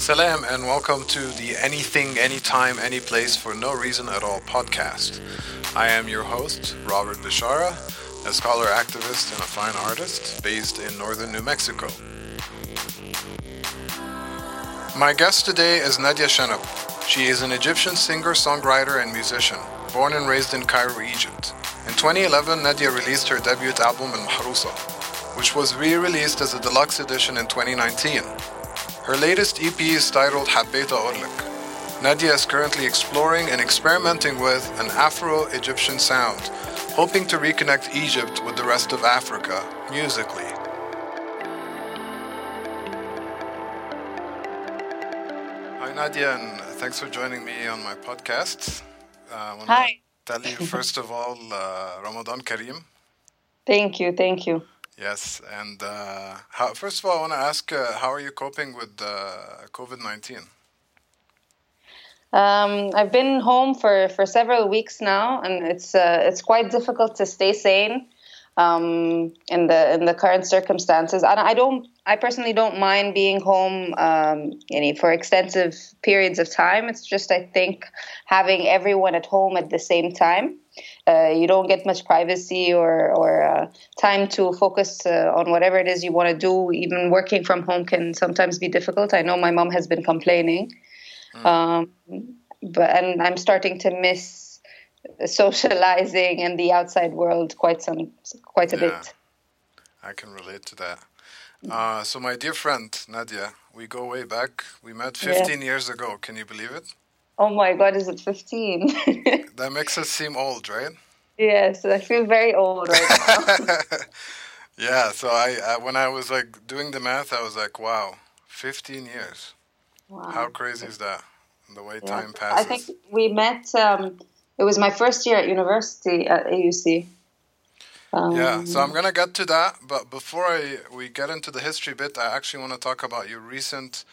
Salam and welcome to the Anything, Anytime, Anyplace for No Reason at All podcast. I am your host, Robert Bishara, a scholar activist and a fine artist based in northern New Mexico. My guest today is Nadia Shanab. She is an Egyptian singer, songwriter, and musician, born and raised in Cairo, Egypt. In 2011, Nadia released her debut album Al Mahrousa, which was re released as a deluxe edition in 2019. Her latest EP is titled Habeta Orlik. Nadia is currently exploring and experimenting with an Afro Egyptian sound, hoping to reconnect Egypt with the rest of Africa musically. Hi, Nadia, and thanks for joining me on my podcast. Uh, Hi. Tell you, first of all, uh, Ramadan Kareem. Thank you, thank you. Yes, and uh, how, first of all, I want to ask, uh, how are you coping with uh, COVID nineteen? Um, I've been home for, for several weeks now, and it's uh, it's quite difficult to stay sane um, in the in the current circumstances. And I don't, I personally don't mind being home, um, any for extensive periods of time. It's just I think having everyone at home at the same time uh, you don't get much privacy or, or uh, time to focus uh, on whatever it is you want to do. Even working from home can sometimes be difficult. I know my mom has been complaining, mm. um, but and I'm starting to miss socializing and the outside world quite some quite a yeah, bit. I can relate to that. Uh, so my dear friend Nadia, we go way back. We met 15 yeah. years ago. Can you believe it? Oh my God, is it 15? that makes us seem old, right? Yes, I feel very old right now. yeah, so I, I, when I was like doing the math, I was like, wow, 15 years. Wow. How crazy is that? The way yeah. time passes. I think we met, um, it was my first year at university at AUC. Um, yeah, so I'm gonna get to that, but before I we get into the history bit, I actually want to talk about your recent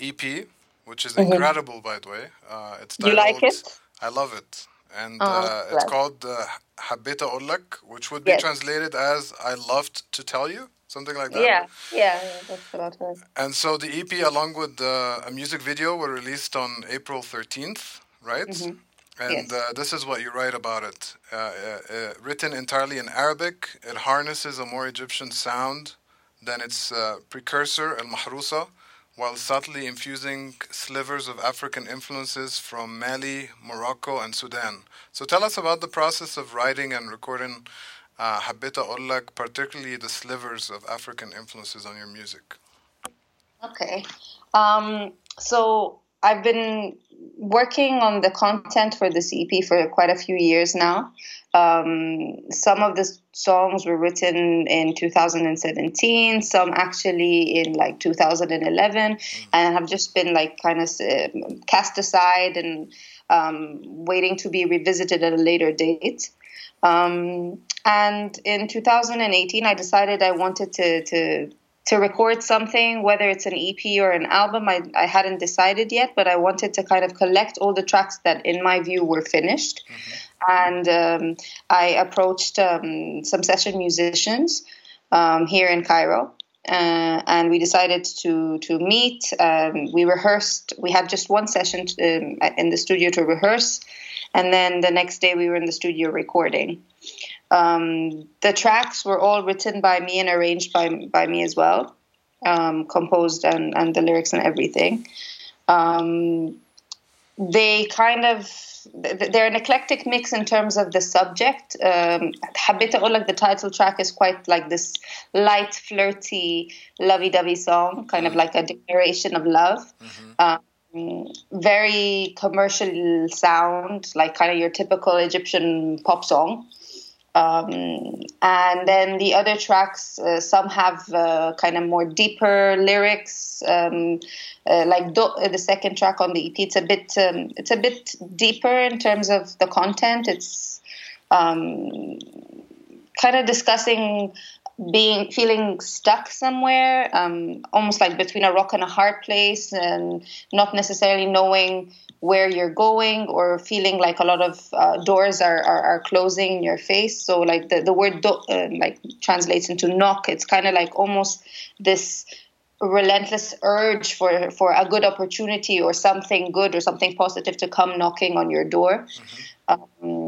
EP, which is mm-hmm. incredible, by the way. Uh, it's titled, you like it? I love it, and oh, uh, it's called uh, Habita Orlik, which would be yes. translated as "I loved to tell you." Something like that. Yeah, yeah, yeah that's about it. And so the EP, along with uh, a music video, were released on April 13th, right? Mm-hmm. And yes. uh, this is what you write about it. Uh, uh, uh written entirely in Arabic, it harnesses a more Egyptian sound than its uh, precursor, Al Mahrousa, while subtly infusing slivers of African influences from Mali, Morocco, and Sudan. So tell us about the process of writing and recording uh, Habita Orlik, particularly the slivers of African influences on your music. Okay. Um, so I've been working on the content for this EP for quite a few years now. Um, some of the songs were written in 2017, some actually in like 2011, mm. and have just been like kind of uh, cast aside and um, waiting to be revisited at a later date. Um, and in 2018, I decided I wanted to, to to record something, whether it's an EP or an album. I, I hadn't decided yet, but I wanted to kind of collect all the tracks that, in my view, were finished. Mm-hmm and um, I approached um, some session musicians um, here in Cairo. Uh, and we decided to to meet. Um, we rehearsed. We had just one session to, um, in the studio to rehearse, and then the next day we were in the studio recording. Um, the tracks were all written by me and arranged by by me as well, composed and and the lyrics and everything. they kind of they're an eclectic mix in terms of the subject. Um, حبيت like the title track is quite like this light, flirty, lovey-dovey song, kind of mm-hmm. like a declaration of love. Mm-hmm. Um, very commercial sound, like kind of your typical Egyptian pop song. Um, and then the other tracks, uh, some have uh, kind of more deeper lyrics. Um, uh, like Do, uh, the second track on the EP, it's a bit um, it's a bit deeper in terms of the content. It's um, kind of discussing being feeling stuck somewhere, um, almost like between a rock and a hard place, and not necessarily knowing where you're going or feeling like a lot of uh, doors are, are, are, closing in your face. So like the, the word do, uh, like translates into knock. It's kind of like almost this relentless urge for for a good opportunity or something good or something positive to come knocking on your door. Mm-hmm. Um,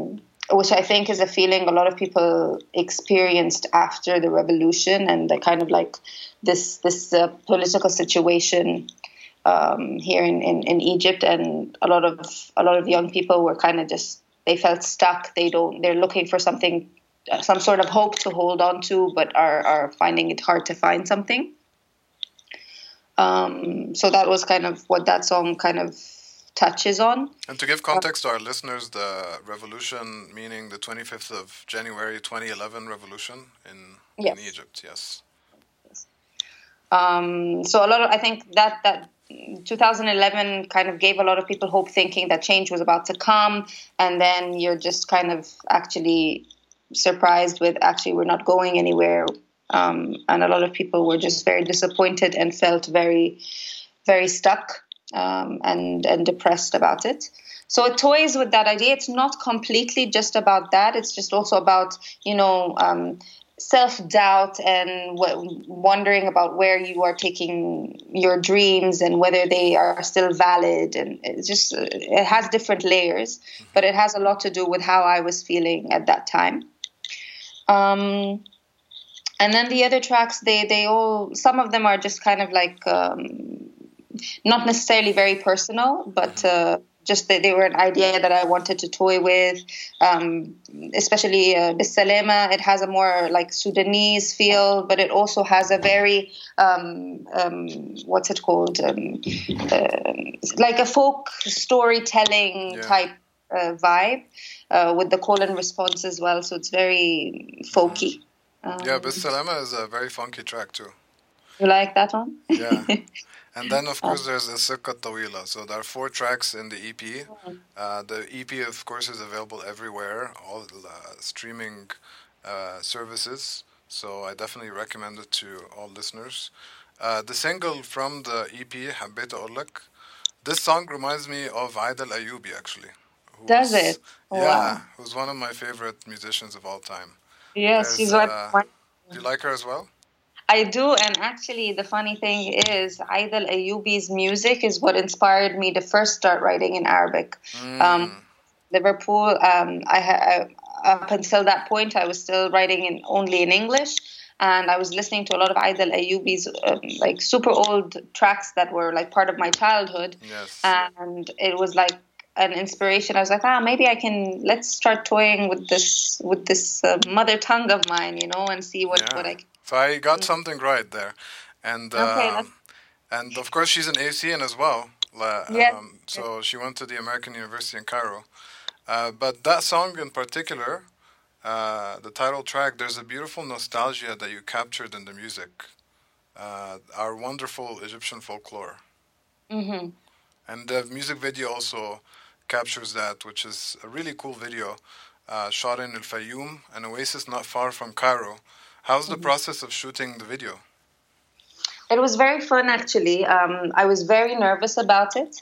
which I think is a feeling a lot of people experienced after the revolution and the kind of like this this uh, political situation um, here in, in, in, Egypt, and a lot of a lot of young people were kind of just they felt stuck. They don't. They're looking for something, uh, some sort of hope to hold on to, but are are finding it hard to find something. Um, so that was kind of what that song kind of touches on. And to give context to our listeners, the revolution, meaning the 25th of January 2011 revolution in, yes. in Egypt, yes. Um, so a lot of, I think that, that 2011 kind of gave a lot of people hope thinking that change was about to come. And then you're just kind of actually surprised with actually we're not going anywhere. Um, and a lot of people were just very disappointed and felt very, very stuck um, and and depressed about it. So it toys with that idea. It's not completely just about that. It's just also about you know um, self doubt and w- wondering about where you are taking your dreams and whether they are still valid. And it just it has different layers, but it has a lot to do with how I was feeling at that time. Um, and then the other tracks, they they all some of them are just kind of like um, not necessarily very personal, but uh, just that they were an idea that I wanted to toy with. Um, especially uh, Bisalema, it has a more like Sudanese feel, but it also has a very um, um, what's it called, um, uh, like a folk storytelling yeah. type uh, vibe uh, with the call and response as well. So it's very folky. Um, yeah, Bisalema is a very funky track too. You like that one? Yeah. And then, of course, oh. there's Asika Tawila. So there are four tracks in the EP. Mm-hmm. Uh, the EP, of course, is available everywhere, all uh, streaming uh, services. So I definitely recommend it to all listeners. Uh, the single from the EP, Habbeta Orlak, this song reminds me of Aidal Ayubi, actually. Does it? Yeah, wow. who's one of my favorite musicians of all time. Yes, there's, she's one. Uh, do you like her as well? I do, and actually, the funny thing is, Aida Ayubi's music is what inspired me to first start writing in Arabic. Mm. Um, Liverpool, um, I, I, up until that point, I was still writing in only in English, and I was listening to a lot of Aida Ayubi's um, like super old tracks that were like part of my childhood, yes. and it was like an inspiration. I was like, ah, maybe I can let's start toying with this with this uh, mother tongue of mine, you know, and see what yeah. what I. Can so I got something right there, and okay, um, and of course she's an AUCian as well. Yeah. Um, so she went to the American University in Cairo. Uh, but that song in particular, uh, the title track, there's a beautiful nostalgia that you captured in the music. Uh, our wonderful Egyptian folklore. Mm-hmm. And the music video also captures that, which is a really cool video uh, shot in El Fayoum, an oasis not far from Cairo. How's the process of shooting the video? It was very fun, actually. Um, I was very nervous about it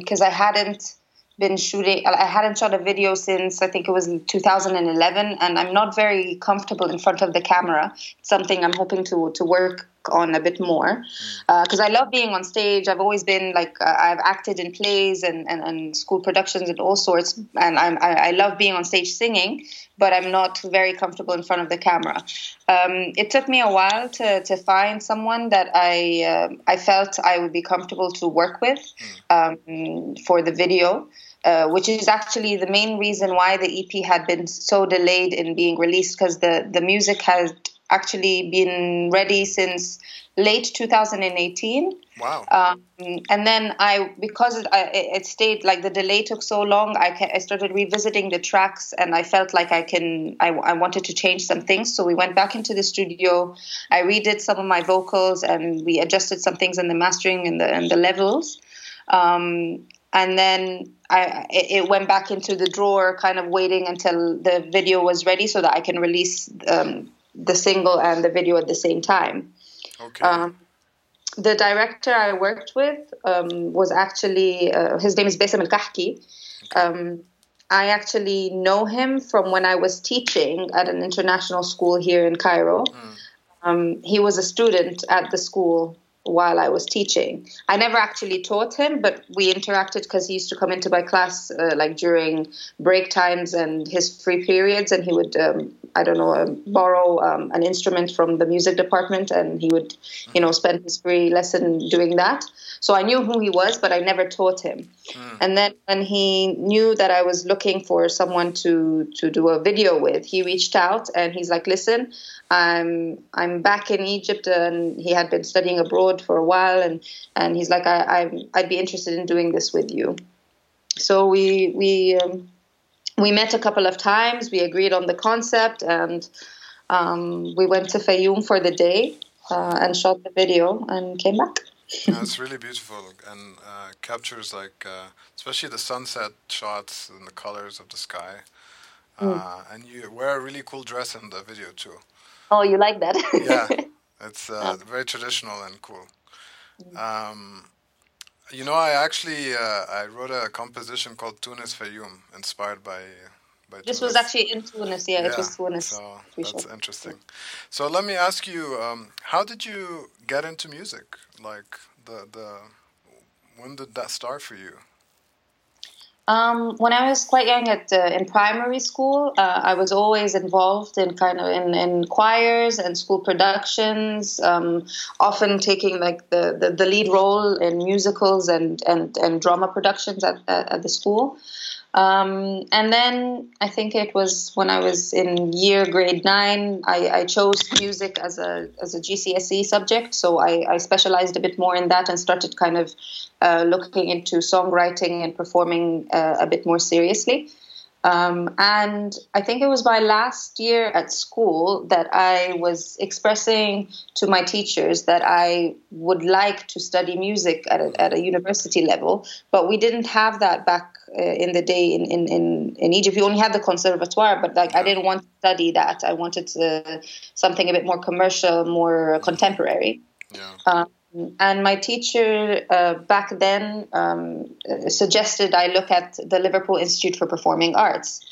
because um, I hadn't been shooting. I hadn't shot a video since I think it was 2011, and I'm not very comfortable in front of the camera. It's something I'm hoping to to work on a bit more because mm. uh, I love being on stage. I've always been like uh, I've acted in plays and, and, and school productions and all sorts, and I'm, I, I love being on stage singing, but I'm not very comfortable in front of the camera. Um, it took me a while to, to find someone that I uh, I felt I would be comfortable to work with mm. um, for the video. Uh, which is actually the main reason why the EP had been so delayed in being released because the, the music had actually been ready since late 2018. Wow. Um, and then I, because it, I, it, stayed like the delay took so long, I, I started revisiting the tracks and I felt like I can, I, I wanted to change some things. So we went back into the studio. I redid some of my vocals and we adjusted some things in the mastering and the, and the levels. Um, and then I, it went back into the drawer, kind of waiting until the video was ready so that I can release um, the single and the video at the same time. Okay. Um, the director I worked with um, was actually uh, his name is Bassem El Kahki. Um, I actually know him from when I was teaching at an international school here in Cairo. Mm. he was a student at the school while I was teaching. I never actually taught him, but we interacted because he used to come into my class uh, like during break times and his free periods, and he would, um, I don't know, um, borrow um, an instrument from the music department, and he would, you know, spend his free lesson doing that. So I knew who he was, but I never taught him. Mm. And then when he knew that I was looking for someone to to do a video with, he reached out and he's like, "Listen, I'm I'm back in Egypt, and he had been studying abroad for a while, and and he's like, I, I I'd be interested in doing this with you. So we we um, we met a couple of times. We agreed on the concept, and um, we went to Fayoum for the day uh, and shot the video and came back. yeah, it's really beautiful and uh, captures like uh, especially the sunset shots and the colors of the sky. Mm. Uh, and you wear a really cool dress in the video too. Oh, you like that? yeah, it's uh, very traditional and cool. Um, you know, I actually uh, I wrote a composition called Tunis Fayoum, inspired by. by this Tunis. was actually in Tunis, yeah, yeah it was Tunis. So that's interesting. So let me ask you, um, how did you get into music? Like the the when did that start for you? Um, when I was quite young, at uh, in primary school, uh, I was always involved in kind of in, in choirs and school productions. Um, often taking like the, the, the, lead role in musicals and and, and drama productions at, at, at the school. Um, and then I think it was when I was in year grade nine, I, I chose music as a as a GCSE subject. So I, I, specialized a bit more in that and started kind of uh, looking into songwriting and performing uh, a bit more seriously. Um, and I think it was my last year at school that I was expressing to my teachers that I would like to study music at a, at a university level, but we didn't have that back uh, in the day in, in, in, in Egypt. We only had the conservatoire, but like I didn't want to study that. I wanted to, something a bit more commercial, more contemporary. Yeah. Um, and my teacher uh, back then um, suggested I look at the Liverpool Institute for Performing Arts.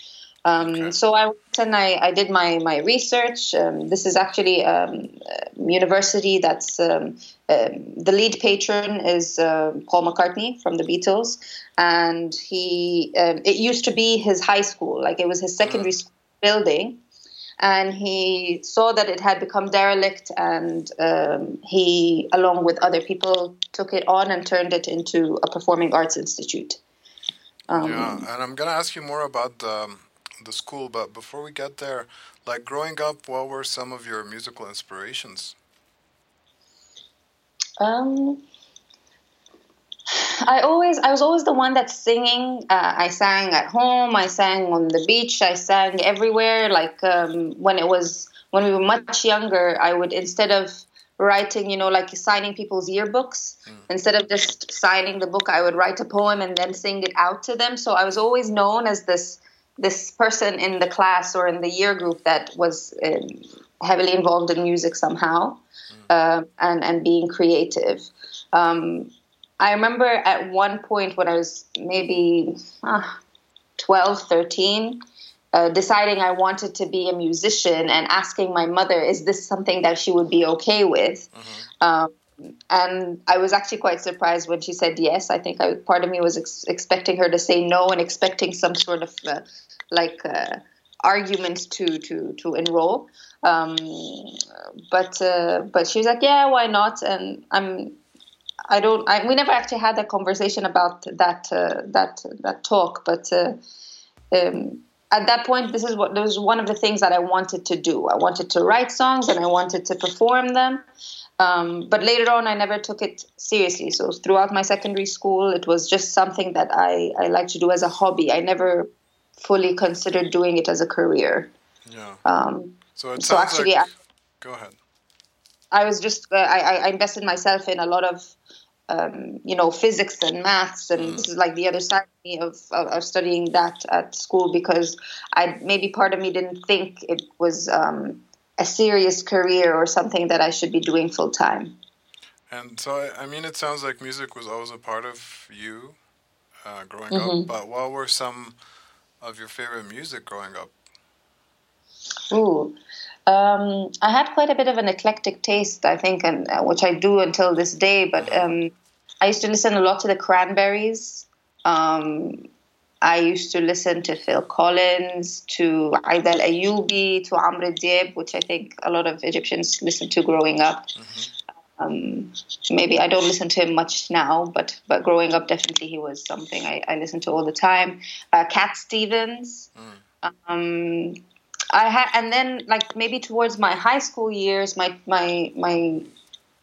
Um, okay. So I went and I, I did my, my research. Um, this is actually a um, university that's um, um, the lead patron is uh, Paul McCartney from the Beatles, and he it used to be his high school, like it was his secondary mm. school building and he saw that it had become derelict and um, he along with other people took it on and turned it into a performing arts institute. Um, yeah and i'm going to ask you more about um, the school but before we get there like growing up what were some of your musical inspirations? Um, I always, I was always the one that's singing. Uh, I sang at home. I sang on the beach. I sang everywhere. Like um, when it was when we were much younger, I would instead of writing, you know, like signing people's yearbooks, mm. instead of just signing the book, I would write a poem and then sing it out to them. So I was always known as this this person in the class or in the year group that was uh, heavily involved in music somehow mm. uh, and and being creative. Um, I remember at one point when I was maybe uh, 12, 13, uh, deciding I wanted to be a musician and asking my mother, is this something that she would be okay with? Mm-hmm. Um, and I was actually quite surprised when she said yes. I think I, part of me was ex- expecting her to say no and expecting some sort of uh, like uh, argument to to to enroll. Um, but uh, but she was like, yeah, why not? And I'm I don't. I, we never actually had a conversation about that uh, that that talk, but uh, um, at that point, this is what this was one of the things that I wanted to do. I wanted to write songs and I wanted to perform them. Um, but later on, I never took it seriously. So throughout my secondary school, it was just something that I I like to do as a hobby. I never fully considered doing it as a career. Yeah. Um, so it so actually, like, I, go ahead. I was just uh, I, I invested myself in a lot of um, you know physics and maths and mm. this is like the other side of, of, of studying that at school because I maybe part of me didn't think it was um, a serious career or something that I should be doing full time. And so I mean, it sounds like music was always a part of you uh, growing mm-hmm. up. But what were some of your favorite music growing up? Ooh. Um, I had quite a bit of an eclectic taste, I think, and uh, which I do until this day. But um, I used to listen a lot to the Cranberries. Um, I used to listen to Phil Collins, to Aida Ayyubi, to Amr Diab, which I think a lot of Egyptians listened to growing up. Mm-hmm. Um, maybe I don't listen to him much now, but but growing up, definitely he was something I, I listened to all the time. Uh, Cat Stevens. Mm. I had, and then like maybe towards my high school years, my my my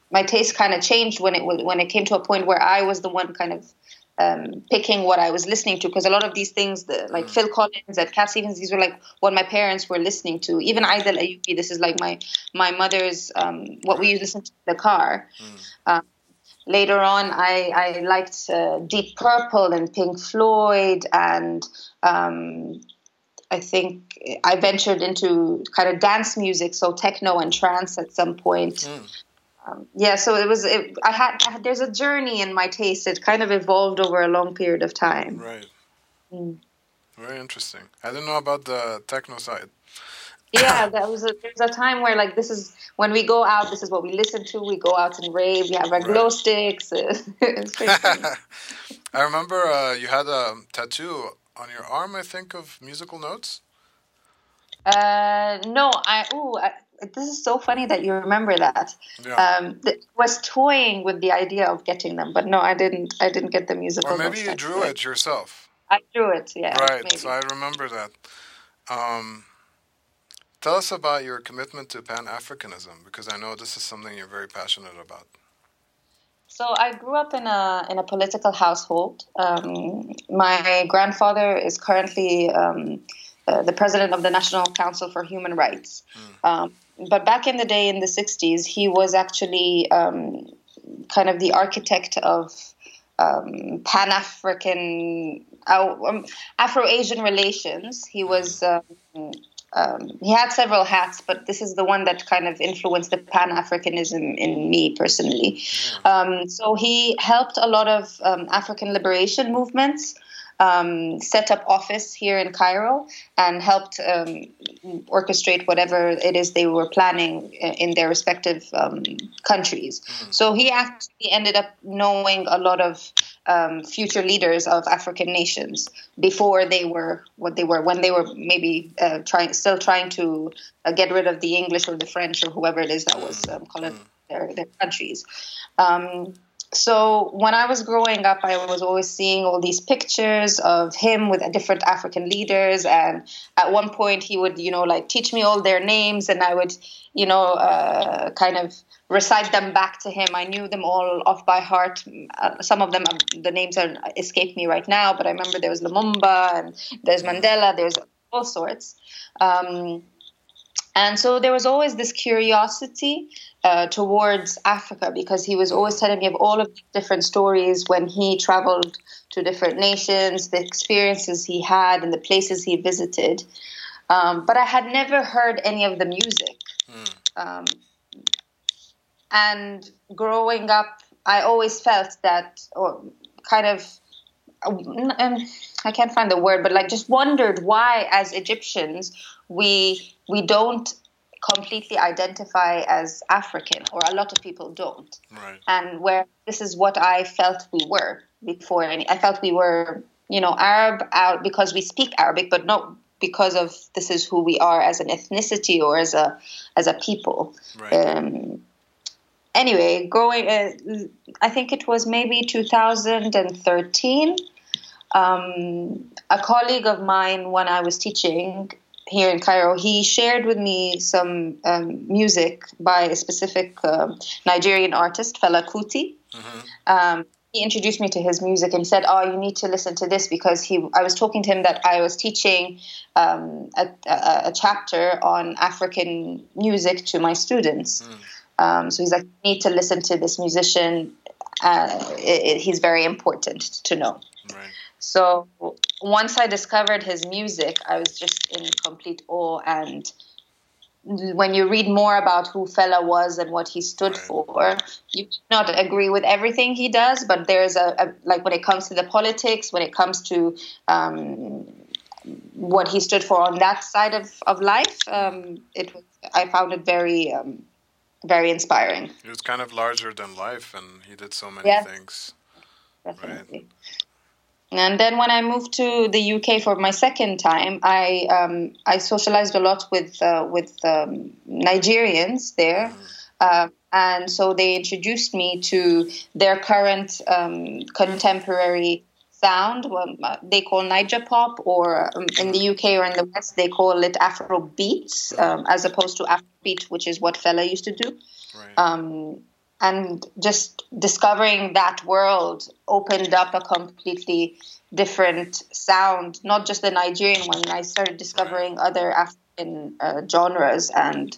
my taste kind of changed when it when it came to a point where I was the one kind of um, picking what I was listening to because a lot of these things, the, like mm. Phil Collins and Cat Stevens, these were like what my parents were listening to. Even Aida Ayyubi, this is like my my mother's um, what we listened to listen to in the car. Mm. Um, later on, I I liked uh, Deep Purple and Pink Floyd, and um, I think I ventured into kind of dance music, so techno and trance at some point. Mm um, yeah, so it was. It, I, had, I, had, There's a journey in my taste. It kind of evolved over a long period of time. Right. Mm. Very interesting. I didn't know about the techno side. yeah, that was a, there's a time where like this is when we go out. This is what we listen to. We go out and rave. We have our right. glow sticks. I remember uh, you had a tattoo on your arm. I think of musical notes. Uh, no, I. Ooh, I, this is so funny that you remember that. Yeah. Um, was toying with the idea of getting them, but no, I didn't. I didn't get the musical. Or maybe you drew it yourself. I drew it. Yeah. Right. Maybe. So I remember that. Um, tell us about your commitment to Pan Africanism, because I know this is something you're very passionate about. So I grew up in a in a political household. Um, my grandfather is currently um, uh, the president of the National Council for Human Rights. Mm. Um, but back in the day, in the 60s, he was actually um, kind of the architect of um, Pan African, uh, um, Afro Asian relations. He was. Um, he had several hats, but this is the one that kind of influenced the Pan Africanism in me personally. Um, so he helped a lot of um, African liberation movements um, set up office here in Cairo and helped um, orchestrate whatever it is they were planning in their respective um, countries. Mm. So he actually ended up knowing a lot of um, future leaders of African nations before they were what they were when they were maybe uh, trying still trying to uh, get rid of the English or the French or whoever it is that was mm. um, colonizing mm. their, their countries. Um, so when I was growing up, I was always seeing all these pictures of him with different African leaders, and at one point he would, you know, like teach me all their names, and I would, you know, uh, kind of recite them back to him. I knew them all off by heart. Uh, some of them, the names are escape me right now, but I remember there was Lumumba and there's Mandela. There's all sorts. Um, and so there was always this curiosity uh, towards Africa because he was always telling me of all of the different stories when he traveled to different nations, the experiences he had, and the places he visited. Um, but I had never heard any of the music. Mm. Um, and growing up, I always felt that, or kind of, um, I can't find the word, but like just wondered why, as Egyptians, we we don't completely identify as African, or a lot of people don't. Right. And where this is what I felt we were before. and I felt we were, you know, Arab out because we speak Arabic, but not because of this is who we are as an ethnicity or as a as a people. Right. Um, anyway, growing, uh, I think it was maybe 2013. Um, a colleague of mine, when I was teaching, here in Cairo, he shared with me some um, music by a specific uh, Nigerian artist, Fela Kuti. Mm-hmm. Um, he introduced me to his music and said, "Oh, you need to listen to this because he." I was talking to him that I was teaching um, a, a, a, chapter on African music to my students. Mm. Um, so he's like, "You need to listen to this musician. Uh, it, it, he's very important to know." Right. So once I discovered his music, I was just in complete awe. And when you read more about who Fela was and what he stood for, you not agree with everything he does, but there's a, a, like when it comes to the politics, when it comes to um, what he stood for on that side of, of life, um, it was I found it very um, very inspiring. He was kind of larger than life, and he did so many yes, things. Definitely. Right. And then when I moved to the UK for my second time, I um, I socialized a lot with uh, with um, Nigerians there, uh, and so they introduced me to their current um, contemporary sound. Well, uh, they call Naija pop, or um, in the UK or in the West, they call it Afro beats, um, as opposed to Afrobeat, which is what Fela used to do. Right. And just discovering that world opened up a completely different sound, not just the Nigerian one. I started discovering other African uh, genres and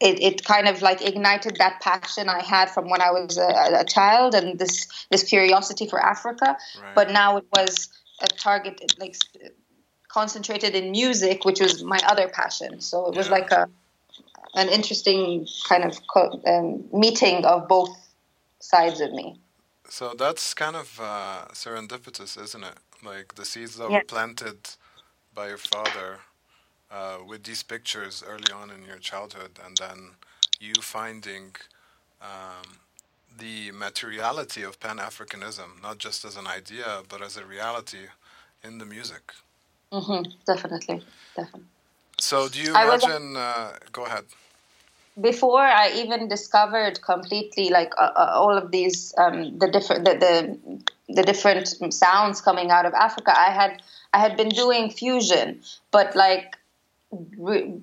it, it kind of like ignited that passion I had from when I was a, a child and this this curiosity for Africa. Right. But now it was a target like concentrated in music, which was my other passion. So it was yeah. like a an interesting kind of co- um, meeting of both sides of me. So that's kind of uh, serendipitous, isn't it? Like the seeds that yeah. were planted by your father uh, with these pictures early on in your childhood, and then you finding um, the materiality of Pan Africanism, not just as an idea, but as a reality in the music. Mm-hmm, definitely, definitely. So, do you imagine? Uh, go ahead. Before I even discovered completely like uh, uh, all of these um, the different the, the the different sounds coming out of Africa, I had I had been doing fusion, but like when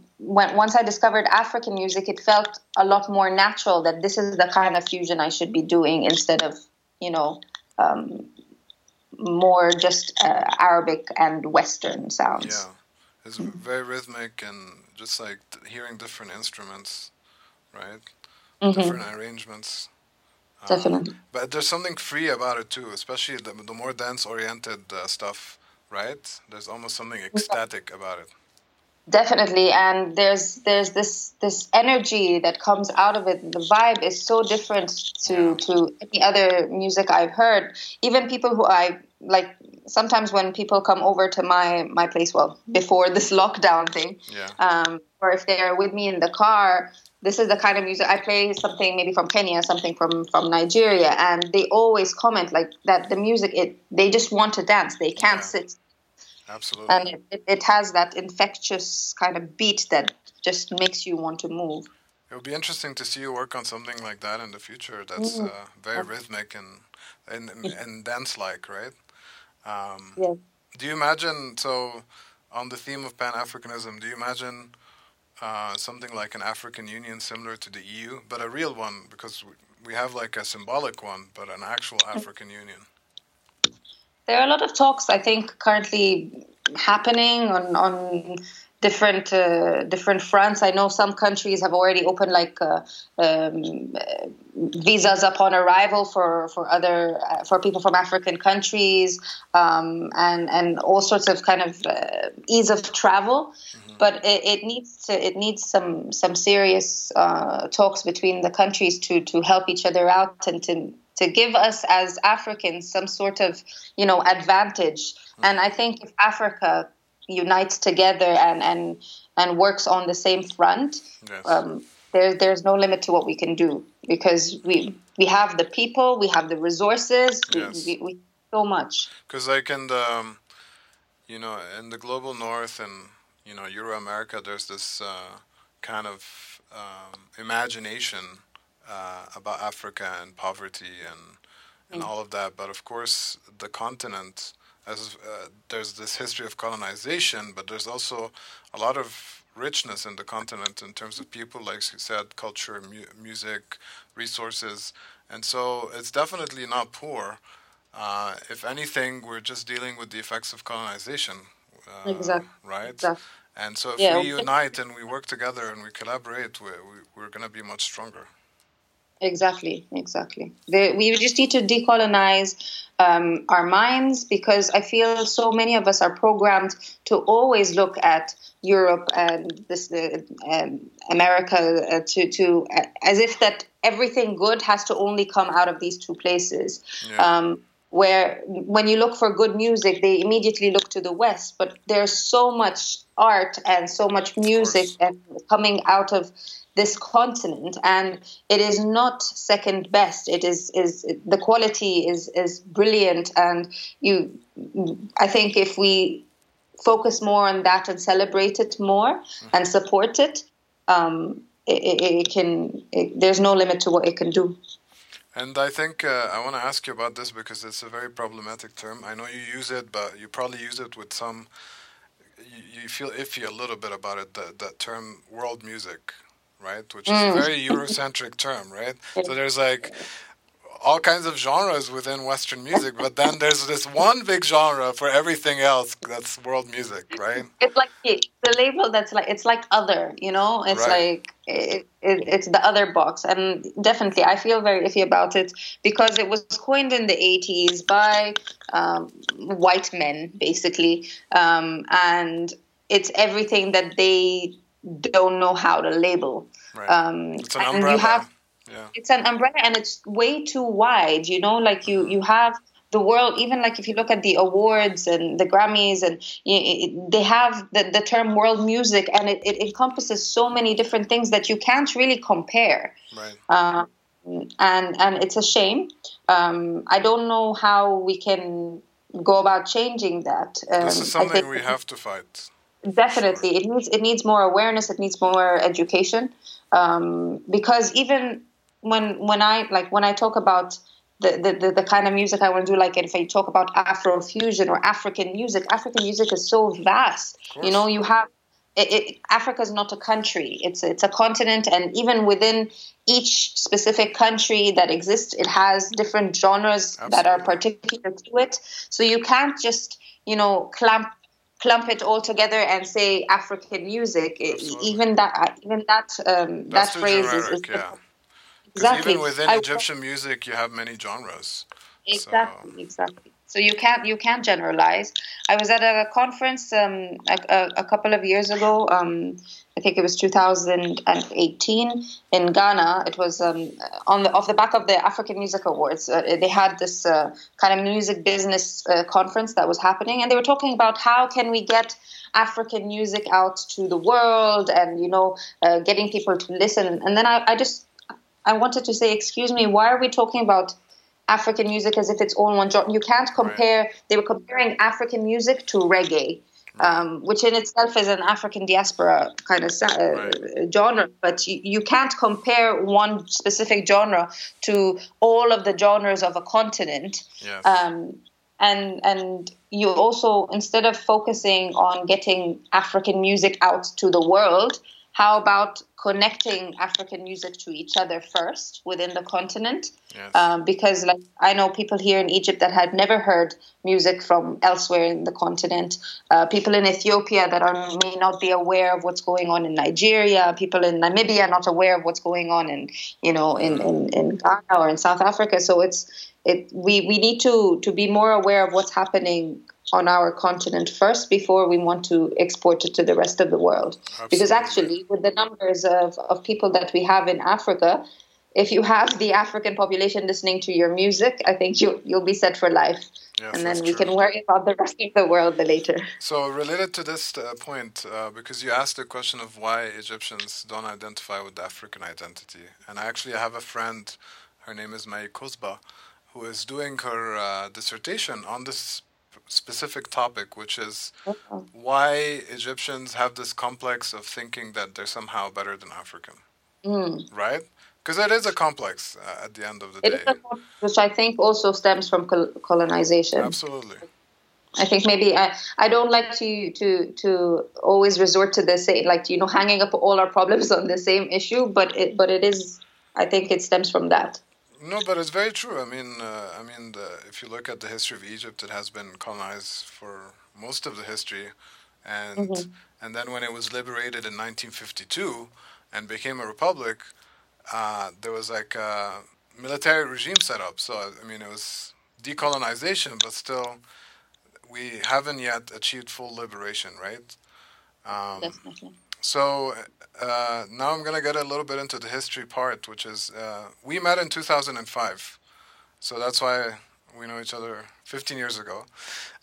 once I discovered African music, it felt a lot more natural that this is the kind of fusion I should be doing instead of you know um, more just uh, Arabic and Western sounds. Yeah, it's very rhythmic and just like hearing different instruments, right? Mm-hmm. Different arrangements. Um, Definitely. But there's something free about it too, especially the, the more dance oriented uh, stuff, right? There's almost something ecstatic about it definitely and there's there's this this energy that comes out of it the vibe is so different to to any other music i've heard even people who i like sometimes when people come over to my my place well before this lockdown thing yeah. um, or if they're with me in the car this is the kind of music I play something maybe from Kenya, something from from Nigeria, and they always comment like that. The music, it they just want to dance. They can't yeah. sit Absolutely. And it, it has that infectious kind of beat that just makes you want to move. It would be interesting to see you work on something like that in the future. That's mm. uh, very rhythmic and and, and dance-like, right? Um, yeah. Do you imagine so? On the theme of Pan Africanism, do you imagine uh, something like an African Union similar to the EU, but a real one because we, have like a symbolic one, but an actual mm. African Union? there are a lot of talks I think currently happening on on different uh, different fronts. I know some countries have already opened like uh, um, visas upon arrival for for other uh, for people from African countries um, and and all sorts of kind of uh, ease of travel. Mm-hmm. But it, it, needs to it needs some some serious uh, talks between the countries to to help each other out and to to give us as Africans some sort of, you know, advantage. Mm-hmm. And I think if Africa unites together and and and works on the same front, yes. um, there, there's no limit to what we can do because we we have the people, we have the resources, yes. we, we, we so much. Because like in the, um, you know, in the global north and you know Euro America, there's this uh, kind of um, imagination uh, about Africa and poverty and and mm. all of that. But of course, the continent, as uh, there's this history of colonization, but there's also a lot of richness in the continent in terms of people, like you said, culture, mu- music, resources, and so it's definitely not poor. Uh, if anything, we're just dealing with the effects of colonization. Uh, exactly. Right. Exactly. And so if yeah, we unite and we work together and we collaborate, we, we, we're going to be much stronger. Exactly, exactly. The, we just need to decolonize um, our minds because I feel so many of us are programmed to always look at Europe and this uh, um, America uh, to to uh, as if that everything good has to only come out of these two places. Yeah. Um, where when you look for good music, they immediately look to the West. But there's so much art and so much music and coming out of this continent and it is not second best it is is the quality is is brilliant and you i think if we focus more on that and celebrate it more mm-hmm. and support it um, it, it, it, can it, there's no limit to what it can do and I think uh, I want to ask you about this because it's a very problematic term. I know you use it, but you probably use it with some. You, you feel iffy a little bit about it. That that term, world music, right? Which is mm. a very Eurocentric term, right? So there's like all kinds of genres within Western music, but then there's this one big genre for everything else that's world music, right? It's like the label that's like it's like other, you know. It's right. like it, it, it's the other box, and definitely I feel very iffy about it because it was coined in the '80s by um, white men, basically, um, and it's everything that they don't know how to label. Right. Um, it's an umbrella. And you have yeah. It's an umbrella and it's way too wide, you know, like you you have the world even like if you look at the awards and the grammys and you, they have the, the term world music and it, it encompasses so many different things that you can't really compare right. Uh, and and it's a shame um, i don't know how we can go about changing that um, this is something we have to fight definitely it needs it needs more awareness it needs more education um, because even when when I like when I talk about the, the, the, kind of music I want to do, like if I talk about Afro fusion or African music, African music is so vast. You know, you have it, it, Africa is not a country; it's it's a continent, and even within each specific country that exists, it has different genres Absolutely. that are particular to it. So you can't just you know clamp clump it all together and say African music. even that even that um, that phrase generic, is, is yeah. Exactly. Even within I, Egyptian music, you have many genres. Exactly, so. exactly. So you can't you can't generalize. I was at a conference um, a, a, a, couple of years ago. Um, I think it was 2018 in Ghana. It was um, on the off the back of the African Music Awards. Uh, they had this uh, kind of music business uh, conference that was happening, and they were talking about how can we get African music out to the world, and you know, uh, getting people to listen. And then I, I just I wanted to say, excuse me, why are we talking about African music as if it's all one genre? You can't compare. Right. They were comparing African music to reggae. Um, which in itself is an African diaspora kind of uh, right. genre, but you, you can't compare one specific genre to all of the genres of a continent. Yes. Um, and and you also instead of focusing on getting African music out to the world, how about connecting African music to each other first within the continent? Yes. Um, because, like, I know people here in Egypt that had never heard music from elsewhere in the continent. Uh, people in Ethiopia that are may not be aware of what's going on in Nigeria. People in Namibia not aware of what's going on in, you know, in, in, in Ghana or in South Africa. So it's it we, we need to to be more aware of what's happening on our continent first before we want to export it to the rest of the world. Absolutely. Because actually, with the numbers of, of people that we have in Africa, if you have the African population listening to your music, I think you, you'll be set for life. Yes, and then we true. can worry about the rest of the world later. So, related to this uh, point, uh, because you asked the question of why Egyptians don't identify with the African identity, and I actually have a friend, her name is Mai Kozba, who is doing her uh, dissertation on this specific topic, which is why Egyptians have this complex of thinking that they're somehow better than African. Mm. Right? Because it is a complex uh, at the end of the it day. which I think also stems from col- colonization. Absolutely. I think maybe I, I don't like to to to always resort to the same like you know hanging up all our problems on the same issue, but it but it is I think it stems from that. No, but it's very true. I mean, uh, I mean, the, if you look at the history of Egypt, it has been colonized for most of the history, and mm-hmm. and then when it was liberated in 1952 and became a republic, uh, there was like a military regime set up. So I mean, it was decolonization, but still, we haven't yet achieved full liberation, right? Um, Definitely. So uh, now I'm going to get a little bit into the history part, which is uh, we met in 2005. So that's why We know each other 15 years ago.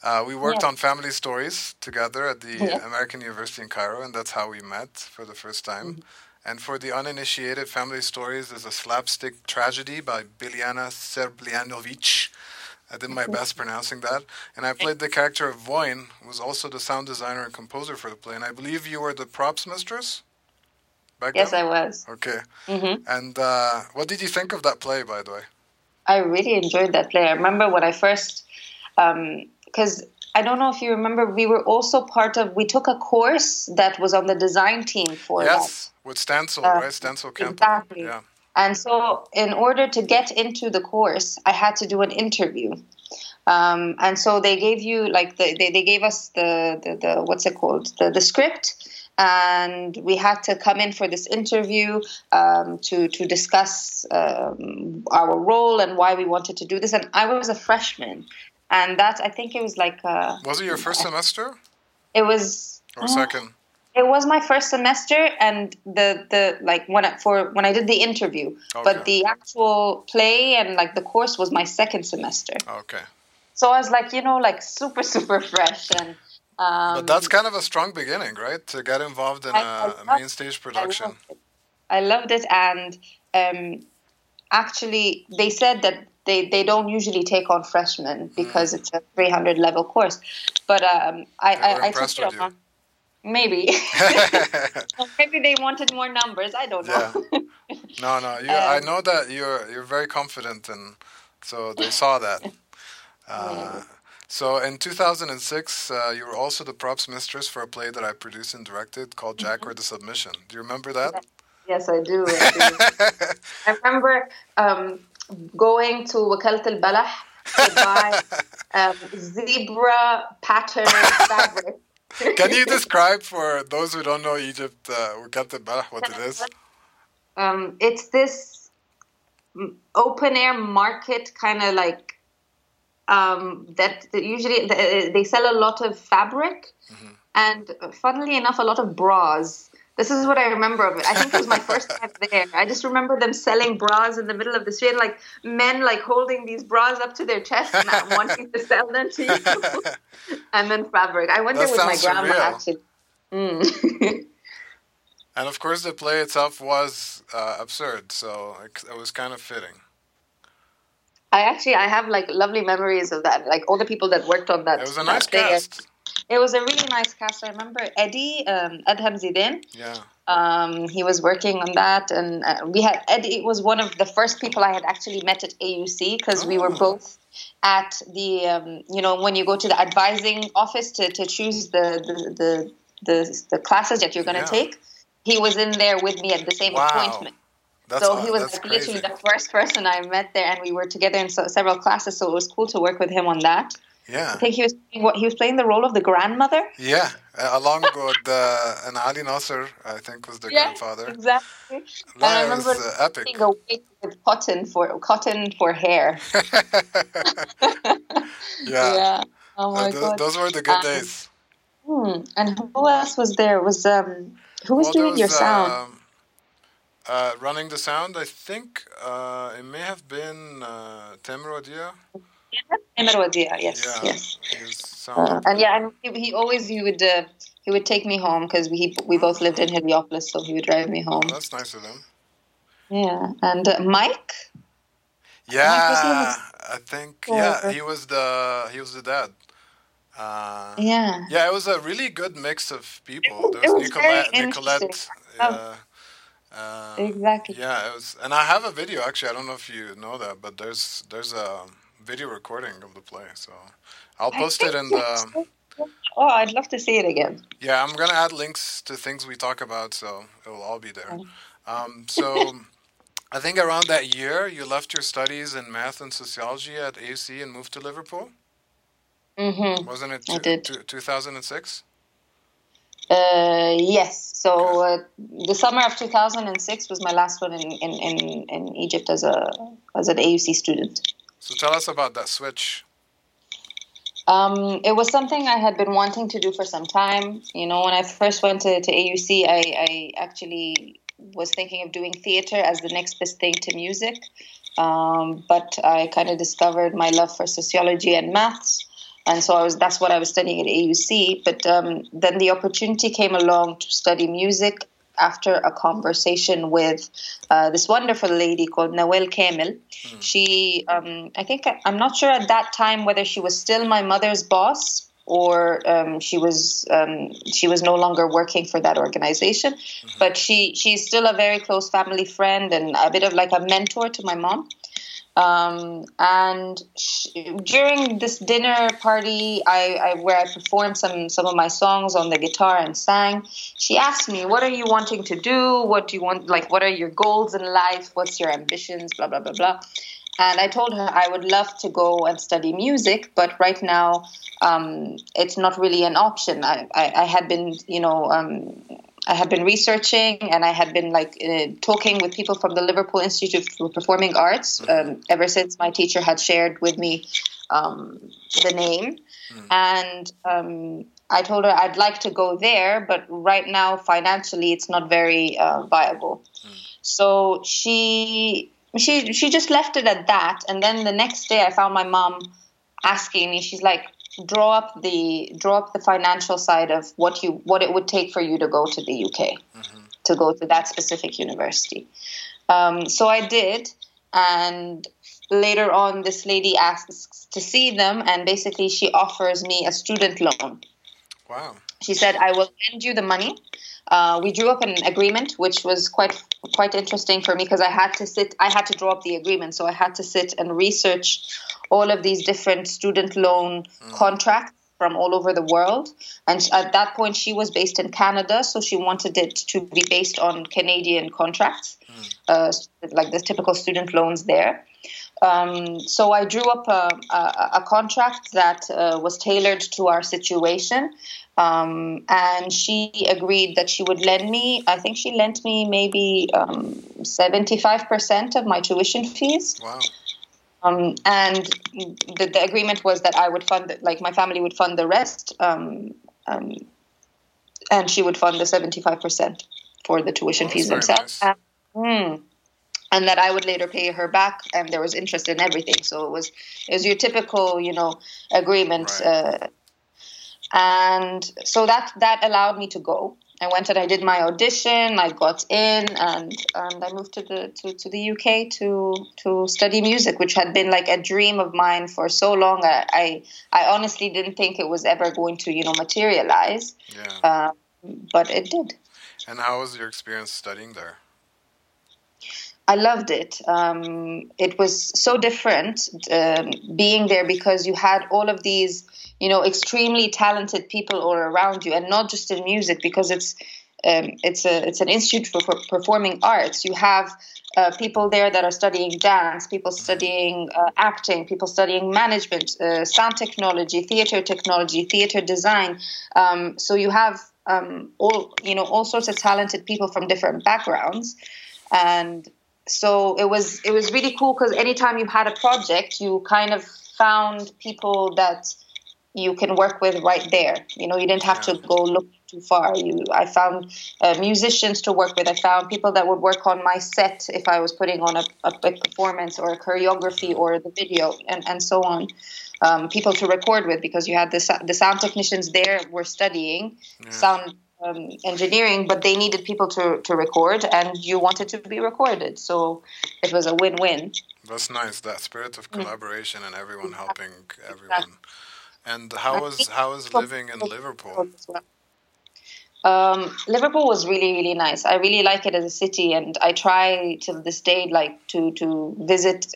Uh, we worked yeah. on family stories together at the yeah. American University in Cairo, and that's how we met for the first time. Mm-hmm. And for the uninitiated, Family Stories is a slapstick tragedy by Biljana Srbljanovic. I did my best pronouncing that. And I played the character of Vojin, who was also the sound designer and composer for the play. And I believe you were the props mistress? Back yes, then? I was. Okay. Mm-hmm. And uh, what did you think of that play, by the way? I really enjoyed that play. I remember when I first, because um, I don't know if you remember, we were also part of, we took a course that was on the design team for yes. that. Yes with Stencil, uh, right? Stenzel Campbell. Exactly. Yeah. And so, in order to get into the course, I had to do an interview. Um, and so they gave you like the, they, they gave us the, the, the what's it called the, the script and we had to come in for this interview um, to to discuss um, our role and why we wanted to do this. And I was a freshman, and that I think it was like. Uh, was it your first semester? It was. Or second. It was my first semester, and the the like when I, for when I did the interview, okay. but the actual play and like the course was my second semester. Okay. So I was like, you know, like super super fresh and. Um, but that's kind of a strong beginning, right? To get involved in I, a, I main stage production. I loved it, I loved it and um, actually, they said that they, they don't usually take on freshmen because mm. it's a 300 level course. But um, I, I, I took it on. Maybe. Maybe they wanted more numbers. I don't know. Yeah. No, no. You, um, I know that you're you're very confident, and so they saw that. Uh, so in 2006, uh, you were also the props mistress for a play that I produced and directed called Jack mm-hmm. or the Submission. Do you remember that? Yes, I do. I, do. I remember um, going to Wakalat al Balah to buy um, zebra pattern fabric can you describe for those who don't know Egypt, uh, what it is? Um, it's this open air market kind of like um, that, that, usually they sell a lot of fabric mm-hmm. and funnily enough a lot of bras this is what I remember of it. I think it was my first time there. I just remember them selling bras in the middle of the street, like men like holding these bras up to their chest and wanting to sell them to you. and then fabric. I went that there with my grandma surreal. actually. Mm. and of course, the play itself was uh, absurd, so it, it was kind of fitting. I actually I have like lovely memories of that. Like all the people that worked on that. It was a nice cast. It was a really nice cast. I remember Eddie, um, Adham Zidane. Yeah. Um, he was working on that, and uh, we had Eddie was one of the first people I had actually met at AUC because oh. we were oh. both at the um, you know when you go to the advising office to, to choose the the, the the, the classes that you're going to yeah. take. He was in there with me at the same wow. appointment. That's so he was like literally the first person I met there, and we were together in so, several classes. So it was cool to work with him on that. Yeah. I think he was what he was playing the role of the grandmother. Yeah, uh, along with uh, and Ali Nasser, I think was the yeah, grandfather. Exactly. And I remember was, uh, epic. A wig with cotton for cotton for hair. yeah. Yeah. Oh my uh, th- god. Those were the good um, days. Hmm. And who else was there? Was um who was well, doing was, your sound? Um, uh, running the sound, I think uh, it may have been uh, Wadia, yes, yeah, yes. Uh, and yeah, and he, he, always he would uh, he would take me home because we we both lived in Heliopolis, so he would drive me home. Oh, that's nice of him. Yeah, and uh, Mike. Yeah, I think yeah he was the he was the dad. Uh, yeah. Yeah, it was a really good mix of people. There was, was Nicolette, Nicolette uh, uh, exactly. Yeah, it was, and I have a video actually. I don't know if you know that, but there's there's a video recording of the play, so I'll post it in the. Oh, I'd love to see it again. Yeah, I'm gonna add links to things we talk about, so it will all be there. Um, so, I think around that year, you left your studies in math and sociology at AUC and moved to Liverpool. Mm-hmm. Wasn't it? T- I did. T- 2006. Uh, yes. So uh, the summer of 2006 was my last one in, in, in, in Egypt as a as an AUC student. So tell us about that switch. Um, it was something I had been wanting to do for some time. You know, when I first went to, to AUC, I, I actually was thinking of doing theater as the next best thing to music. um, but I kind of discovered my love for sociology and maths. And so I was, that's what I was studying at AUC. But um, then the opportunity came along to study music after a conversation with uh, this wonderful lady called Nawel Kamel. Mm. She, um, I think, I'm not sure at that time whether she was still my mother's boss or um, she was um, she was no longer working for that organization. Mm-hmm. But she she's still a very close family friend and a bit of like a mentor to my mom. Um, and she, during this dinner party, I, I, where I performed some some of my songs on the guitar and sang, she asked me, "What are you wanting to do? What do you want? Like, what are your goals in life? What's your ambitions? Blah blah blah blah." And I told her I would love to go and study music, but right now um, it's not really an option. I, I, I had been, you know, um, I had been researching and I had been like uh, talking with people from the Liverpool Institute for Performing Arts mm-hmm. um, ever since my teacher had shared with me um, the name. Mm. And um, I told her I'd like to go there, but right now financially it's not very uh, viable. Mm. So she she she just left it at that. And then the next day I found my mom asking me. She's like, draw up the draw up the financial side of what you what it would take for you to go to the UK mm-hmm. to go to that specific university. Um, so I did, and later on, this lady asks to see them, and basically she offers me a student loan. Wow. She said, "I will lend you the money." Uh, we drew up an agreement, which was quite quite interesting for me because I had to sit, I had to draw up the agreement, so I had to sit and research all of these different student loan mm. contracts from all over the world. And at that point, she was based in Canada, so she wanted it to be based on Canadian contracts, mm. uh, like the typical student loans there. Um, so I drew up a, a, a contract that uh, was tailored to our situation. Um, and she agreed that she would lend me, I think she lent me maybe um, 75% of my tuition fees. Wow. Um, and the, the, agreement was that I would fund, like my family would fund the rest, um, um, and she would fund the seventy-five percent for the tuition fees themselves. Nice. Mm, and that I would later pay her back, and there was interest in everything. So it was it was your typical, you know, agreement. Right. Uh, and so that that allowed me to go. I went and I did my audition. I got in, and and I moved to the to, to the UK to to study music, which had been like a dream of mine for so long. I I, I honestly didn't think it was ever going to you know materialize. Yeah. Uh, but it did. And how was your experience studying there? I loved it. Um, it was so different um, being there because you had all of these you know extremely talented people all around you and not just in music because it's um, it's a it's an institute for, for performing arts. You have uh, people there that are studying dance people studying uh, acting people studying management uh, sound technology theater technology theater design. Um, so you have um, all you know all sorts of talented people from different backgrounds. And so it was it was really cool because anytime you had a project you kind of found people that you can work with right there. You know, you didn't have to go look too far. You, I found uh, musicians to work with. I found people that would work on my set if I was putting on a, a big performance or a choreography or the video and, and so on. Um, people to record with because you had the, the sound technicians there were studying yeah. sound um, engineering, but they needed people to, to record and you wanted to be recorded. So it was a win win. That's nice, that spirit of mm. collaboration and everyone helping everyone. And how was how was living in Liverpool? Um, Liverpool was really really nice. I really like it as a city, and I try to this day like to to visit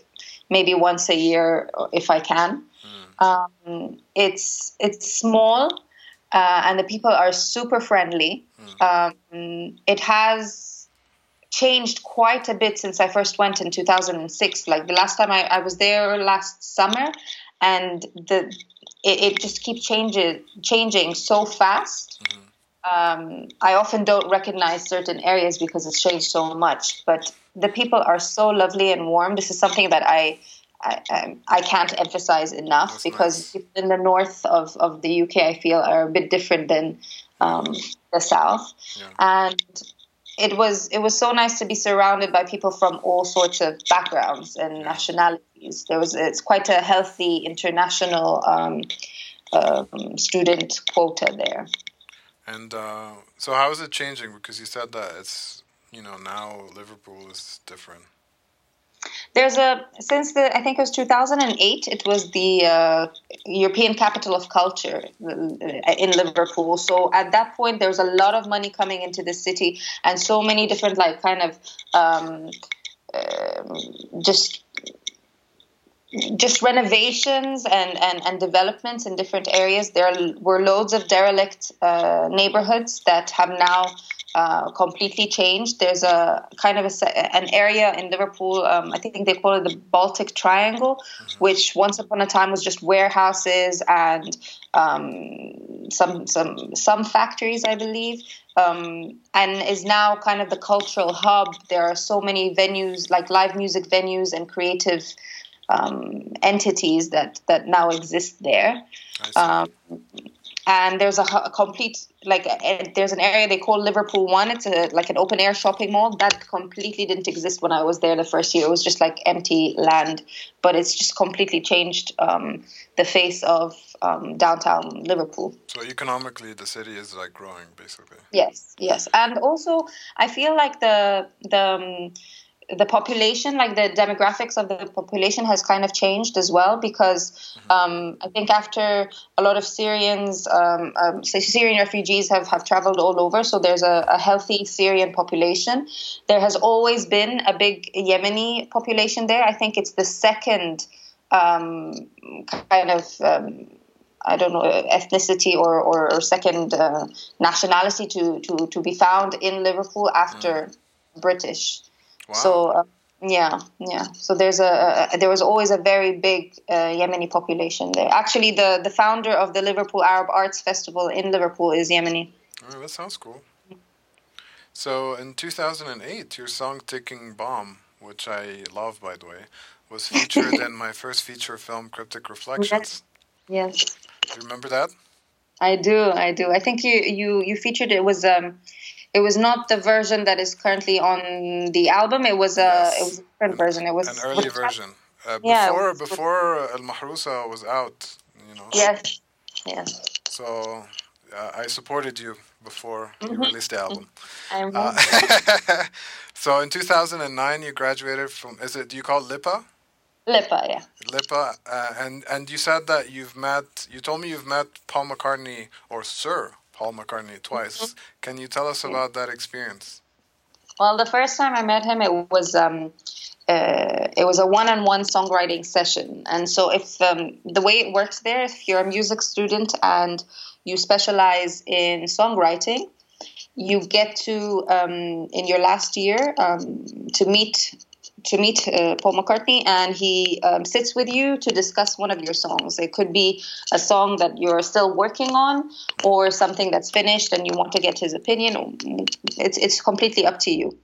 maybe once a year if I can. Mm. Um, it's it's small, uh, and the people are super friendly. Mm. Um, it has changed quite a bit since I first went in 2006. Like the last time I, I was there last summer, and the it, it just keeps changing changing so fast. Mm-hmm. Um, I often don't recognize certain areas because it's changed so much. But the people are so lovely and warm. This is something that I I, I can't emphasize enough That's because nice. in the north of, of the UK, I feel are a bit different than um, the south, yeah. and it was it was so nice to be surrounded by people from all sorts of backgrounds and nationalities. There was it's quite a healthy international um, um, student quota there. And uh, so, how is it changing? Because you said that it's you know now Liverpool is different. There's a since the I think it was 2008. It was the uh, European Capital of Culture uh, in Liverpool. So at that point, there was a lot of money coming into the city, and so many different like kind of um, uh, just just renovations and, and, and developments in different areas. There were loads of derelict uh, neighborhoods that have now uh, completely changed. There's a kind of a, an area in Liverpool, um, I think they call it the Baltic Triangle, mm-hmm. which once upon a time was just warehouses and um, some some some factories, I believe, um, and is now kind of the cultural hub. There are so many venues, like live music venues and creative um, entities that that now exist there. And there's a, a complete like a, there's an area they call Liverpool One. It's a like an open air shopping mall that completely didn't exist when I was there the first year. It was just like empty land, but it's just completely changed um, the face of um, downtown Liverpool. So economically, the city is like growing, basically. Yes, yes, and also I feel like the the um, the population, like the demographics of the population, has kind of changed as well because um, I think after a lot of Syrians, um, um, Syrian refugees have, have traveled all over, so there's a, a, healthy Syrian population. There has always been a big Yemeni population there. I think it's the second um, kind of. Um, I don't know ethnicity or, or, or second uh, nationality to, to, to be found in Liverpool after mm. British. Wow. So uh, yeah, yeah. So there's a, a, there was always a very big uh, Yemeni population there. Actually, the the founder of the Liverpool Arab Arts Festival in Liverpool is Yemeni. Oh, that sounds cool. So in 2008, your song "Ticking Bomb," which I love, by the way, was featured in my first feature film, Cryptic Reflections. Yes. yes. Do you remember that? I do. I do. I think you you you featured it was um it was not the version that is currently on the album. It was a yes. it was a different version. It was an early version. Uh, before yeah, before Al Mahrusa was out, you know. Yes. Yes. So uh, I supported you before mm-hmm. you released the album. Uh, so in 2009, you graduated from. Is it? Do you call it LIPA? LIPA, yeah. LIPA, uh, and and you said that you've met. You told me you've met Paul McCartney or Sir Paul McCartney twice. Mm-hmm. Can you tell us about that experience? Well, the first time I met him, it was um, uh, it was a one-on-one songwriting session, and so if um, the way it works there, if you're a music student and you specialize in songwriting, you get to um, in your last year um, to meet to meet uh, Paul McCartney, and he um, sits with you to discuss one of your songs. It could be a song that you're still working on, or something that's finished and you want to get his opinion. It's it's completely up to you.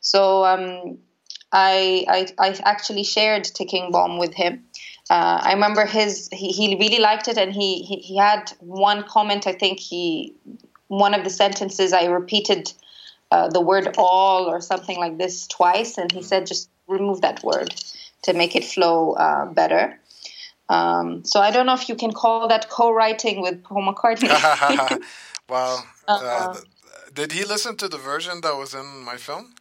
So um, I, I, I actually shared Ticking Bomb with him. Uh, I remember his he, he really liked it, and he, he he had one comment. I think he one of the sentences I repeated. Uh, the word all or something like this twice, and he said just remove that word to make it flow uh, better. Um, so I don't know if you can call that co-writing with Paul McCartney. well, uh, uh, did he listen to the version that was in my film?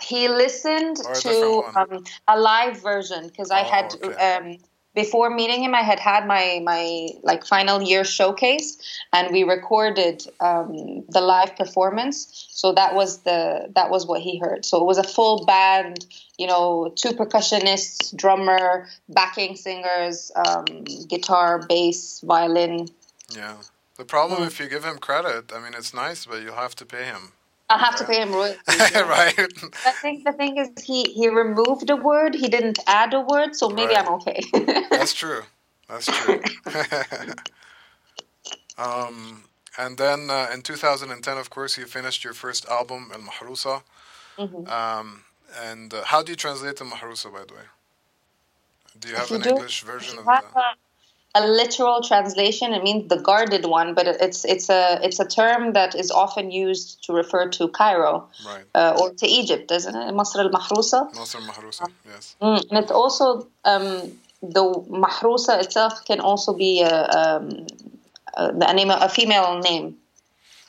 He listened to um, a live version because I oh, had okay. um, before meeting him, I had had my my like final year showcase, and we recorded um, the live performance. So that was the that was what he heard. So it was a full band, you know, two percussionists, drummer, backing singers, um, guitar, bass, violin. Yeah. The problem, mm. if you give him credit, I mean, it's nice, but you'll have to pay him. I'll have to pay him royalties. right. I think the thing is he he removed a word. He didn't add a word, so maybe right. I'm okay. That's true. That's true. um, and then uh, in 2010, of course, you finished your first album, El Mahrusa. Mm-hmm. Um, and uh, how do you translate El Mahrusa, by the way? Do you have an do, English version of that? A literal translation. It means the guarded one, but it's it's a it's a term that is often used to refer to Cairo Right. uh, or to Egypt, isn't it? Masr al-Mahrusa. Masr Mahrousa, yes. Mm, and it's also um, the Mahrusa itself can also be a, um, a, a name, a female name.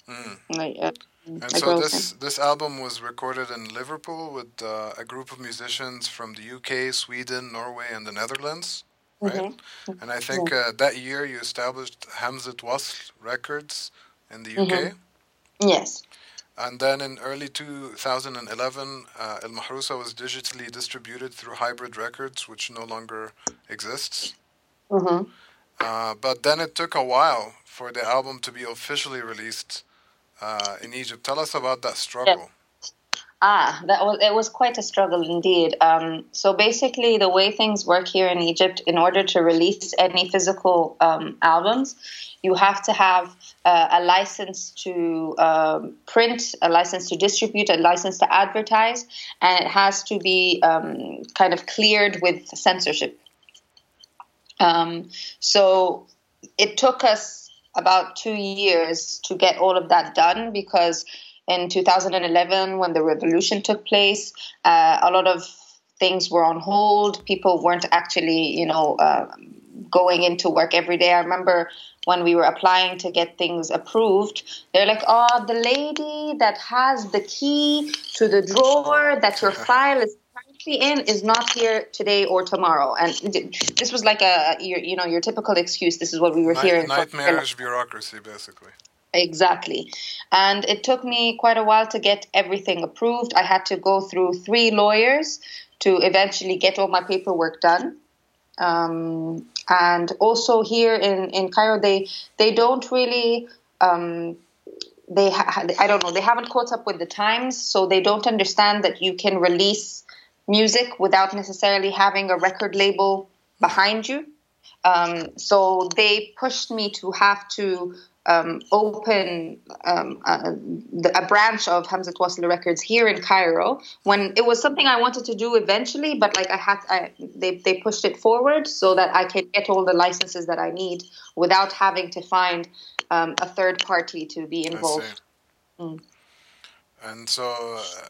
Mm. Like, uh, And so this this album was recorded in Liverpool with uh, a group of musicians from the UK, Sweden, Norway, and the Netherlands, right? Mm-hmm. And I think uh, that year you established Hamzat Wasl Records in the UK. name. Yes. And then in early 2011, uh, El Mahrousa was digitally distributed through Hybrid Records, which no longer exists. hmm Uh, but then it took a while for the album to be officially released uh, in Egypt. Tell us about that struggle. Ah, that was it was quite a struggle indeed. Um, so basically, the way things work here in Egypt, in order to release any physical um, albums, you have to have uh, a license to um, print, a license to distribute, a license to advertise, and it has to be um, kind of cleared with censorship. Um, so it took us about two years to get all of that done because in 2011 when the revolution took place uh, a lot of things were on hold. People weren't actually you know uh, going into work every day. I remember when we were applying to get things approved they're like oh the lady that has the key to the drawer that your file is currently in is not here today or tomorrow. And this was like a your, you know your typical excuse. This is what we were Night- hearing nightmarish bureaucracy, basically. Exactly. And it took me quite a while to get everything approved. I had to go through three lawyers to eventually get all my paperwork done. Um, and also here in, in Cairo, they they don't really um, they ha- I don't know they haven't caught up with the times, so they don't understand that you can release music without necessarily having a record label behind you. Um, so they pushed me to have to um, open um, a, a branch of Hamzat Wasl Records here in Cairo when it was something I wanted to do eventually, but like I had, I, they they pushed it forward so that I can get all the licenses that I need without having to find um, a third party to be involved. Mm. And so, uh,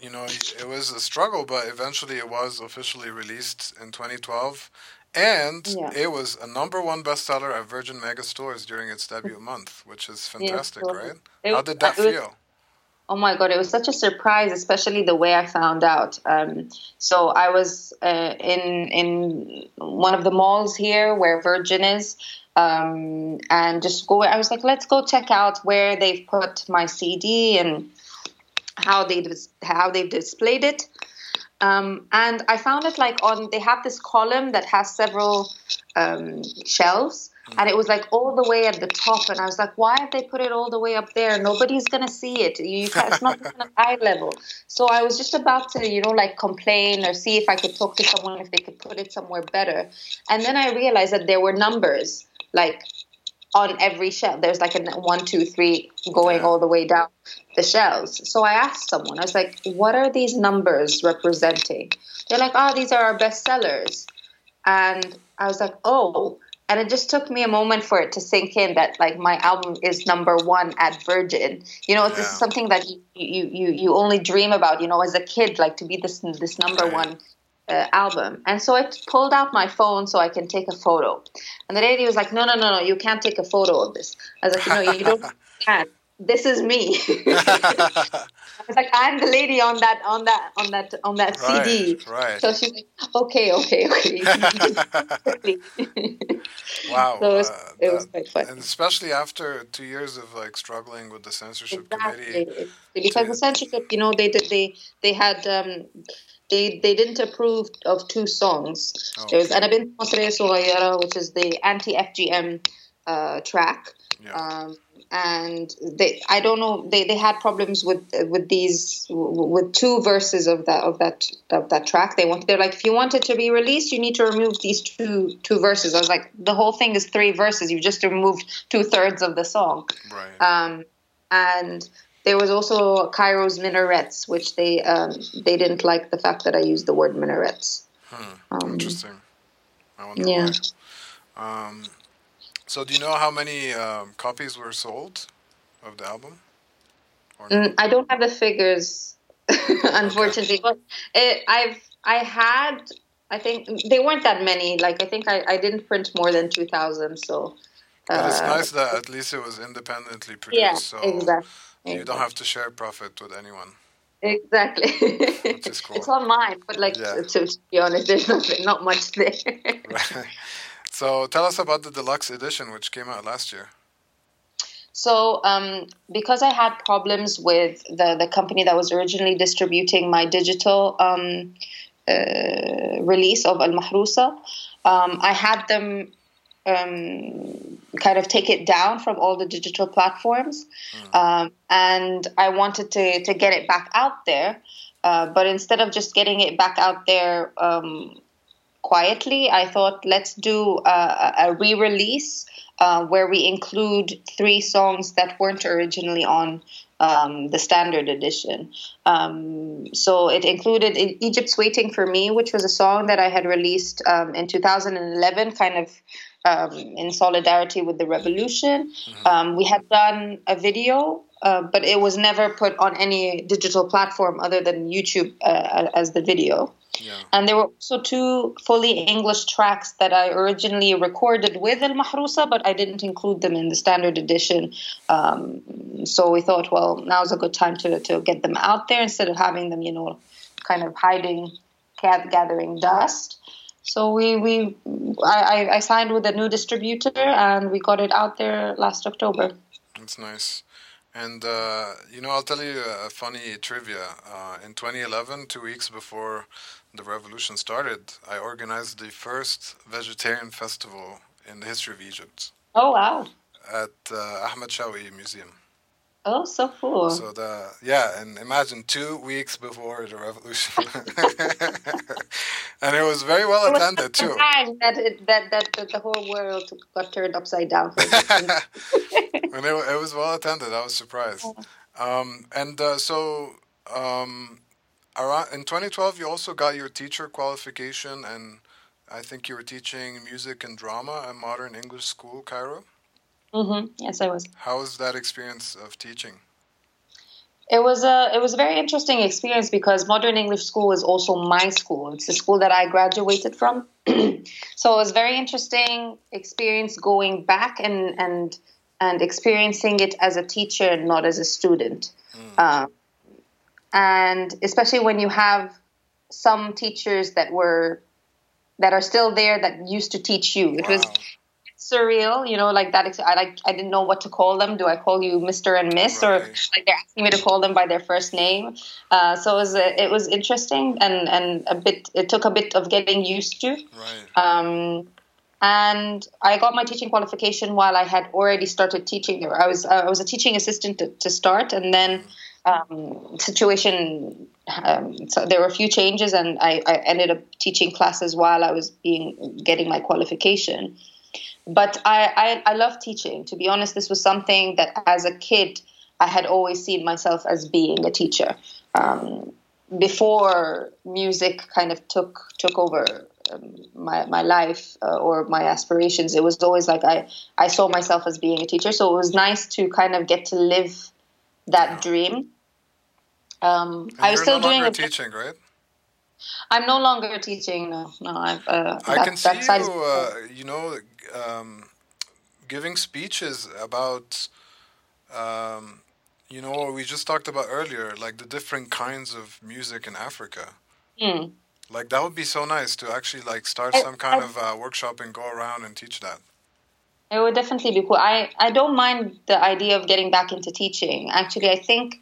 you know, it was a struggle, but eventually it was officially released in 2012. And Yeah. it was a number one bestseller at Virgin Mega stores during its debut month, which is fantastic, so right? it How did that was- feel? Oh my god, it was such a surprise, especially the way I found out. Um, so I was uh, in in one of the malls here where Virgin is, um, and just go. I was like, let's go check out where they've put my CD and how they how they've displayed it. Um, and I found it like on they have this column that has several um, shelves, and it was like all the way at the top. And I was like, why have they put it all the way up there? Nobody's gonna see it. You, it's not even eye level. So I was just about to, you know, like complain or see if I could talk to someone if they could put it somewhere better. And then I realized that there were numbers like on every shelf. There's like a one, two, three going all the way down the shelves. So I asked someone, I was like, what are these numbers representing? They're like, oh, these are our best sellers. And I was like, oh. And it just took me a moment for it to sink in that like my album is number one at Virgin. You know, this Yeah. is something that you, you you you only dream about. You know, as a kid, like to be this this number Right. one uh, album. And so I pulled out my phone so I can take a photo. And the lady was like, "No, no, no, no, you can't take a photo of this." I was like, "No, you don't can. This is me." I was like, "I'm the lady on that on that on that on that CD." right, right. So she's like, "Okay, okay, okay." Wow. So it was, uh, it was that- quite fun. and especially after two years of like struggling with the censorship Exactly, committee. Because the censorship, you know, they did they they had um, they they didn't approve of two songs. Oh. There was Anabin Mosre which is the anti FGM uh, track. Yeah. Um, and they, I don't know, they, they had problems with with these with two verses of that of that of that track. They want they're like, if you want it to be released, you need to remove these two two verses. I was like, the whole thing is three verses. You've just removed two thirds of the song. Right. Um, and there was also Cairo's minarets, which they um, they didn't like the fact that I used the word minarets. Hmm. Um, Interesting. I wonder yeah. why. Um, so, do you know how many um, copies were sold of the album? Mm, I don't have the figures, unfortunately. Okay. But it, I've I had I think they weren't that many. Like I think I, I didn't print more than two thousand. So. Uh, it's nice that at least it was independently produced. Yeah, so exactly. You don't have to share profit with anyone. Exactly. Cool. it's on mine, but like yeah. to, to, be honest, there's not, not much there. right. So tell us about the deluxe edition, which came out last year. So, um, because I had problems with the, the company that was originally distributing my digital um, uh, release of Al Mahrusa, um, I had them um, kind of take it down from all the digital platforms. Mm. and I wanted to, to get it back out there. Uh, but instead of just getting it back out there um, quietly, I thought let's do a, a re release uh, where we include three songs that weren't originally on um, the standard edition. Um, so it included Egypt's Waiting for Me, which was a song that I had released um, in 2011, kind of um, in solidarity with the revolution. Mm-hmm. Um, we had done a video, uh, but it was never put on any digital platform other than YouTube uh, as the video. Yeah. And there were also two fully English tracks that I originally recorded with El Mahrusa, but I didn't include them in the standard edition. Um, so we thought, well, now's a good time to, to get them out there instead of having them, you know, kind of hiding, gathering dust. So we, we I, I signed with a new distributor and we got it out there last October. That's nice. And uh, you know, I'll tell you a funny trivia. Uh, in 2011, two weeks before the revolution started, I organized the first vegetarian festival in the history of Egypt. Oh wow! At uh, Ahmed Shawki Museum. Oh, so cool. So the yeah, and imagine two weeks before the revolution, and it was very well attended too. That, it, that that that the whole world got turned upside down. and it, it was well attended. I was surprised. Um, and uh, so um, around in 2012, you also got your teacher qualification, and I think you were teaching music and drama at Modern English School, Cairo. Mm-hmm. Yes, I was. How was that experience of teaching? It was a it was a very interesting experience because Modern English School is also my school. It's the school that I graduated from, so it was very interesting experience going back and and and experiencing it as a teacher, not as a student. Mm. Um, and especially when you have some teachers that were that are still there that used to teach you. It wow. was surreal, you know, like that. I like I didn't know what to call them. Do I call you Mister and Miss, right. or like they're asking me to call them by their first name? Uh, so it was a, it was interesting and and a bit. It took a bit of getting used to. Right. Um, and I got my teaching qualification while I had already started teaching there. I was uh, I was a teaching assistant to, to start, and then. Mm um, situation. Um, so there were a few changes, and I, I, ended up teaching classes while I was being getting my qualification. But I, I, I love teaching. To be honest, this was something that as a kid I had always seen myself as being a teacher. Um, before music kind of took took over um, my my life uh, or my aspirations, it was always like I I saw myself as being a teacher. So it was nice to kind of get to live that dream. Um, I was still no doing teaching, right? I'm no longer teaching. No, no. I've, uh, I that, can see you. Uh, you know, um, giving speeches about. Um, you know what we just talked about earlier, like the different kinds of music in Africa. Mm. Like that would be so nice to actually like start some kind I, of uh, workshop and go around and teach that. It would definitely be cool. I, I don't mind the idea of getting back into teaching. Actually, I think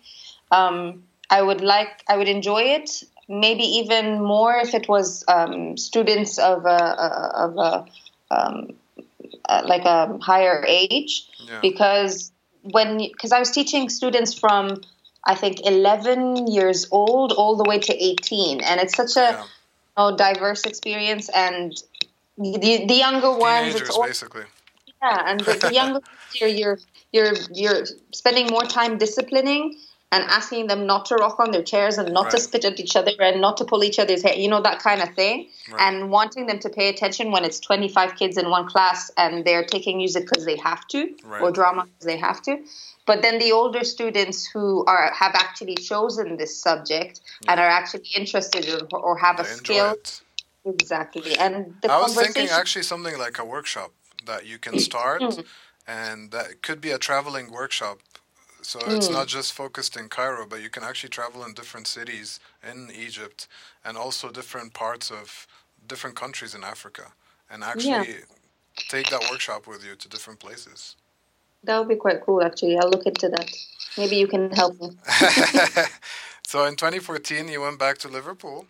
um, I would like, I would enjoy it. Maybe even more if it was um, students of a, of a um, like a higher age, yeah. because when because I was teaching students from I think 11 years old all the way to 18, and it's such a yeah. you know, diverse experience. And the the younger ones, it's all, basically yeah, and the, the younger you're, you're you're you're spending more time disciplining and asking them not to rock on their chairs and not right. to spit at each other and not to pull each other's hair, you know, that kind of thing. Right. And wanting them to pay attention when it's 25 kids in one class and they're taking music because they have to right. or drama because they have to. But then the older students who are have actually chosen this subject yeah. and are actually interested in, or have they a skill. Exactly. And I was thinking actually something like a workshop that you can start. Mm. and that could be a traveling workshop so mm. it's not just focused in Cairo, but you can actually travel in different cities in Egypt and also different parts of different countries in Africa and actually yeah. take that workshop with you to different places. That would be quite cool, actually. I'll look into that. Maybe you can help me. so in 2014, you went back to Liverpool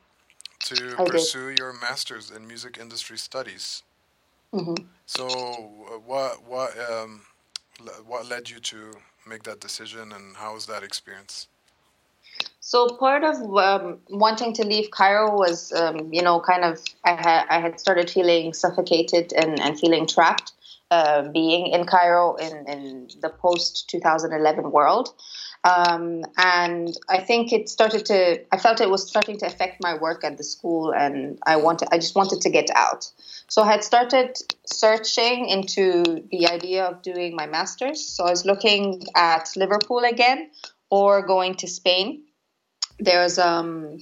to I pursue did. your master's in music industry studies. Mm-hmm. So, uh, what what um, what led you to make that decision, and how was that experience? So part of um, wanting to leave Cairo was, um, you know, kind of I had I had started feeling suffocated and, and feeling trapped, uh, being in Cairo in, in the post 2011 world. Um, and I think it started to. I felt it was starting to affect my work at the school, and I wanted. I just wanted to get out. So I had started searching into the idea of doing my master's. So I was looking at Liverpool again, or going to Spain. There's um,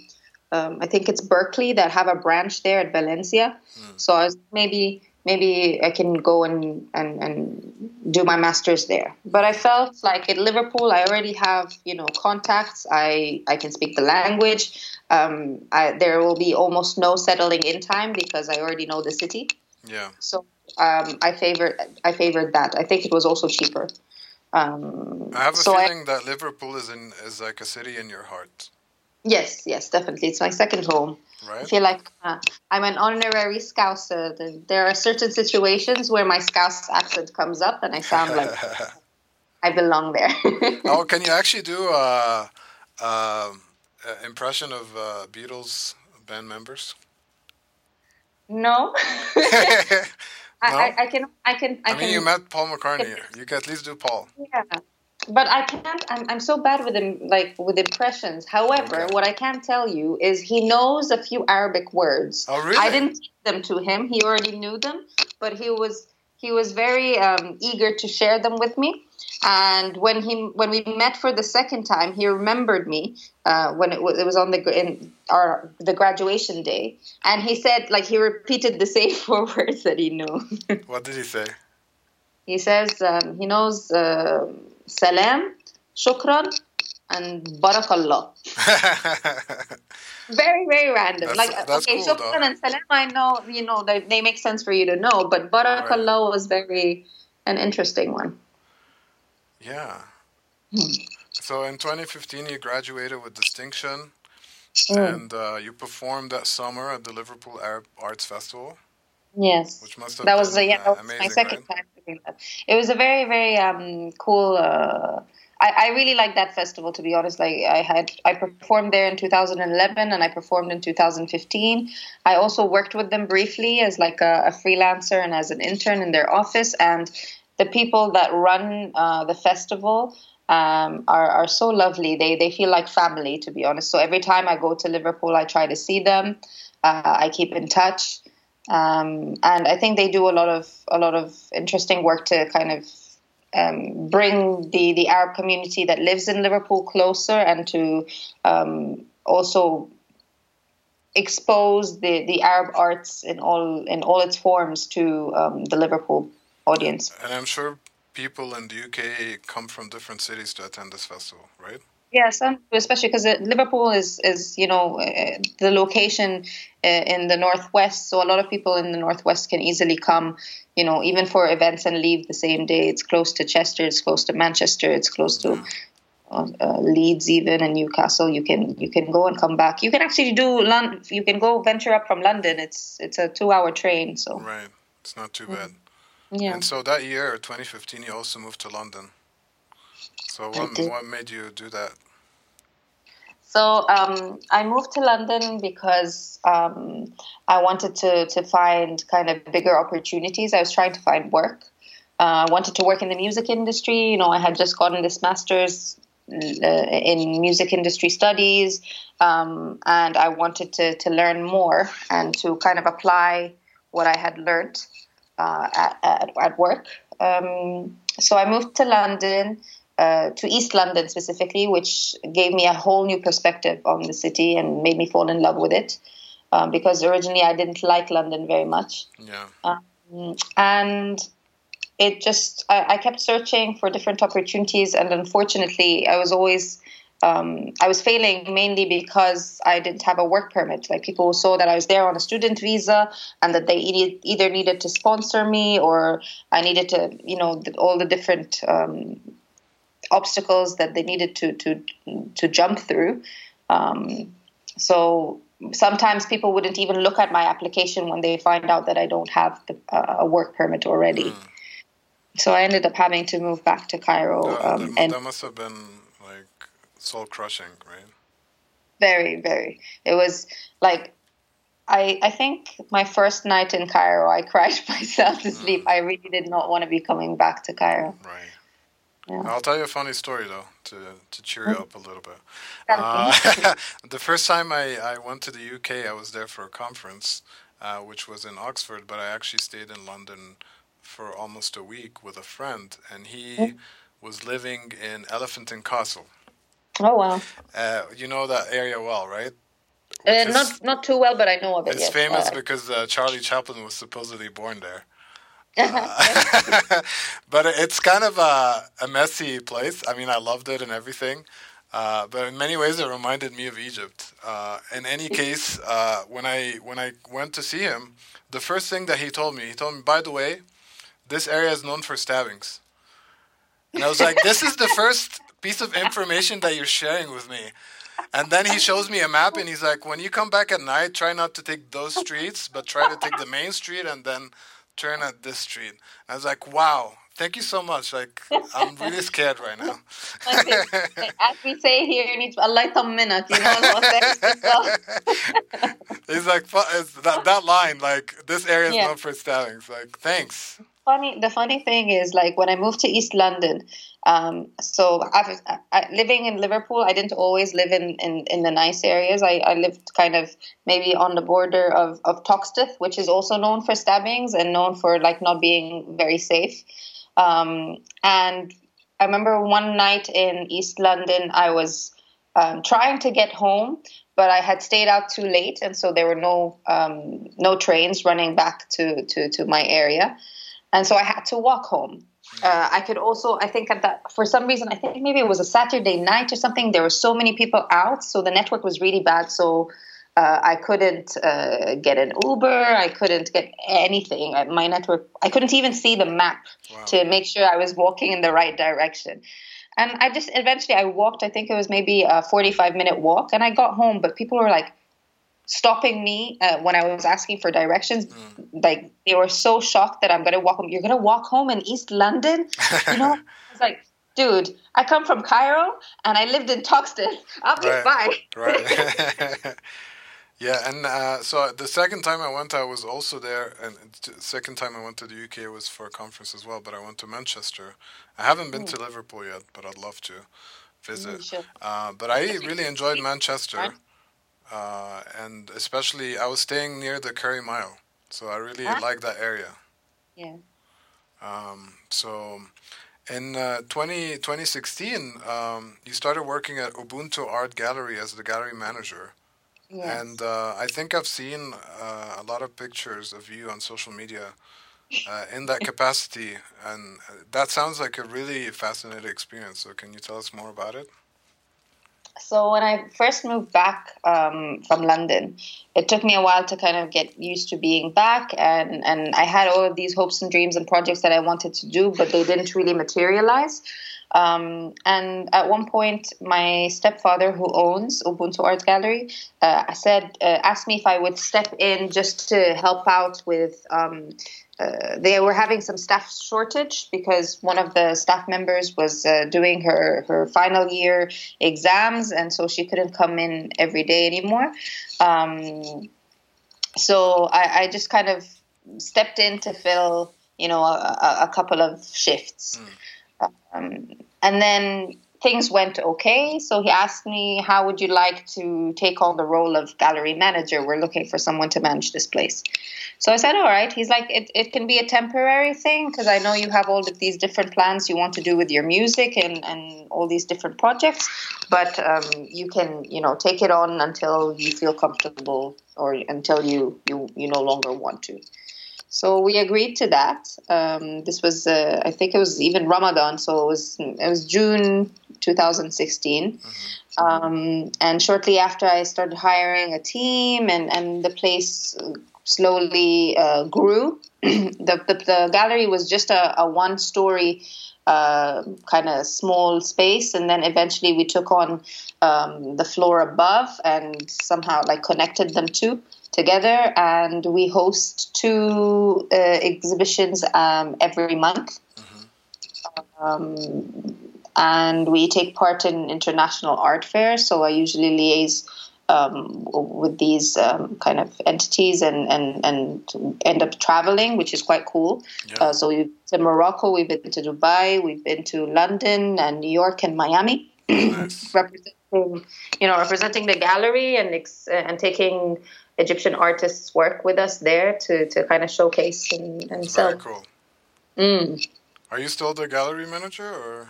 um I think it's Berklee that have a branch there at Valencia. Mm. So I was maybe maybe I can go and, and, and do my master's there. But I felt like at Liverpool, I already have, you know, contacts. I, I can speak the language. Um, I, there will be almost no settling in time because I already know the city. Yeah. So um, I favored I favored that. I think it was also cheaper. Um, I have a so feeling I, that Liverpool is in is like a city in your heart. Yes, yes, definitely. It's my second home. Right. I feel like uh, I'm an honorary Scouser. There are certain situations where my Scouse accent comes up and I sound like I belong there. oh, can you actually do a, a impression of uh, Beatles band members? No. no? I, I, I, can. I can. I, I mean, can, you met Paul McCartney. You can at least do Paul. Yeah but I can't. I'm, I'm so bad with him, like with impressions. However, what I can tell you is he knows a few Arabic words. Oh, really? I didn't teach them to him. He already knew them, but he was he was very um, eager to share them with me. And when he when we met for the second time, he remembered me uh, when it was, it was on the in our the graduation day, and he said like he repeated the same four words that he knew. what did he say? He says um, he knows. Uh, salam, shukran, and barakallah. very, very random. That's, like, that's okay, cool, shukran though. and salam, I know, you know, they, they make sense for you to know, but barakallah right. was very an interesting one. Yeah. Hmm. So in 2015, you graduated with distinction, mm. and uh, you performed that summer at the Liverpool Arab Arts Festival. Yes, which must have that was been, yeah, that was amazing, my second right? time It was a very very um, cool. Uh, I, I really like that festival to be honest. Like I had I performed there in 2011 and I performed in 2015. I also worked with them briefly as like a, a freelancer and as an intern in their office. And the people that run uh, the festival um, are, are so lovely. They they feel like family to be honest. So every time I go to Liverpool, I try to see them. Uh, I keep in touch. Um, and I think they do a lot of a lot of interesting work to kind of um, bring the the Arab community that lives in Liverpool closer, and to um, also expose the, the Arab arts in all in all its forms to um, the Liverpool audience. And I'm sure people in the UK come from different cities to attend this festival, right? Yeah, some especially because Liverpool is is you know uh, the location uh, in the northwest, so a lot of people in the northwest can easily come. You know, even for events and leave the same day. It's close to Chester. It's close to Manchester. It's close to. Uh, uh, Leeds even and Newcastle you can you can go and come back you can actually do London you can go venture up from London it's it's a two hour train so right it's not too bad yeah and so that year 2015 you also moved to London so what, what made you do that? So um, I moved to London because um, I wanted to, to find kind of bigger opportunities. I was trying to find work. Uh, I wanted to work in the music industry. You know, I had just gotten this master's in music industry studies, um, and I wanted to to learn more and to kind of apply what I had learned uh, at, at, at work. Um, so I moved to London. Uh, to East London specifically, which gave me a whole new perspective on the city and made me fall in love with it. Um, because originally I didn't like London very much. Yeah. Um, and it just, I, I, kept searching for different opportunities, and unfortunately, I was always. Um, I was failing mainly because I didn't have a work permit. Like people saw that I was there on a student visa, and that they either needed to sponsor me or I needed to, you know, all the different um, obstacles that they needed to to to jump through. Um, so sometimes people wouldn't even look at my application when they find out that I don't have the, uh, a work permit already. Mm. So I ended up having to move back to Cairo. um, that, and that must have been like soul crushing, right? Very, very. It was like I, I think my first night in Cairo, I cried myself to sleep. Mm. I really did not want to be coming back to Cairo. Right. Yeah. I'll tell you a funny story though to to cheer you up a little bit. Uh, the first time I, I went to the UK, I was there for a conference, uh, which was in Oxford, but I actually stayed in London for almost a week with a friend, and he mm. was living in Elephant and Castle. Oh wow! Uh, you know that area well, right? Uh, not not too well, but I know of it. It's yes. famous uh, because uh, Charlie Chaplin was supposedly born there. But it's kind of a, a, messy place. I mean, I loved it and everything. Uh, but in many ways, it reminded me of Egypt. Uh, in any case, uh, when I when I went to see him, the first thing that he told me, he told me, "By the way, this area is known for stabbings." And I was like, "This is the first piece of information that you're sharing with me." And then he shows me a map, and he's like, "When you come back at night, try not to take those streets, but try to take the main street, and then." Turn at this street. I was like, wow, thank you so much. Like, I'm really scared right now. As we say here you need a light minute, you know. He's like, that, that line, like, this area is yeah. known for stabbings. Like, thanks. Funny. The funny thing is, like, when I moved to East London, um, so I, I, living in Liverpool, I didn't always live in, in, in the nice areas. I, I lived kind of maybe on the border of, of Toxteth, which is also known for stabbings and known for like not being very safe. Um, and I remember one night in East London, I was um, trying to get home, but I had stayed out too late, and so there were no um, no trains running back to, to, to my area, and so I had to walk home. Uh, I could also, I think, at that for some reason, I think maybe it was a Saturday night or something. There were so many people out, so the network was really bad. So uh, I couldn't uh, get an Uber. I couldn't get anything. My network, I couldn't even see the map wow. to make sure I was walking in the right direction. And I just eventually I walked. I think it was maybe a forty-five minute walk, and I got home. But people were like, stopping me uh, when I was asking for directions. Mm. Like they were so shocked that I'm gonna walk home. You're gonna walk home in East London, you know? I was like, dude, I come from Cairo and I lived in Toxteth. I'll be right. fine. Right. yeah, and uh, so the second time I went, I was also there, and the second time I went to the UK was for a conference as well. But I went to Manchester. I haven't been mm. to Liverpool yet, but I'd love to visit. Mm, sure. uh, but I really enjoyed Manchester uh, and especially I was staying near the Curry Mile, so I really ah. like that area. Yeah. Um, so, in uh, 20, 2016, um, you started working at Ubuntu Art Gallery as the gallery manager. Yes. And uh, I think I've seen uh, a lot of pictures of you on social media uh, in that capacity, and that sounds like a really fascinating experience. So, can you tell us more about it? So when I first moved back um, from London, it took me a while to kind of get used to being back, and and I had all of these hopes and dreams and projects that I wanted to do, but they didn't really materialize. Um, and at one point, my stepfather, who owns Ubuntu Art Gallery, uh, said, uh, asked me if I would step in just to help out with um, uh, they were having some staff shortage because one of the staff members was uh, doing her, her final year exams, and so she couldn't come in every day anymore. Um, so I, I, just kind of stepped in to fill, you know, a, a couple of shifts. Mm. Um, and then things went okay. So he asked me, How would you like to take on the role of gallery manager? We're looking for someone to manage this place. So I said, All right. He's like, It, it can be a temporary thing because I know you have all of these different plans you want to do with your music and, and all these different projects, but um, you can, you know, take it on until you feel comfortable or until you, you, you no longer want to. So we agreed to that. Um, this was, uh, I think it was even Ramadan, so it was it was June 2016. Mm-hmm. Um, and shortly after, I started hiring a team, and and the place slowly uh, grew. the, the, the gallery was just a, a one story. Uh, kind of small space, and then eventually we took on um, the floor above and somehow like connected them too together, and we host two uh, exhibitions um, every month. Mm-hmm. Um, and we take part in international art fairs. So I usually liaise um, with these um, kind of entities and, and, and end up traveling, which is quite cool. Yeah. Uh, so we've been to Morocco, we've been to Dubai, we've been to London and New York and Miami, nice. representing you know representing the gallery and and taking Egyptian artists work with us there to, to kind of showcase and, and sell. Very cool. Mm. Are you still the gallery manager or?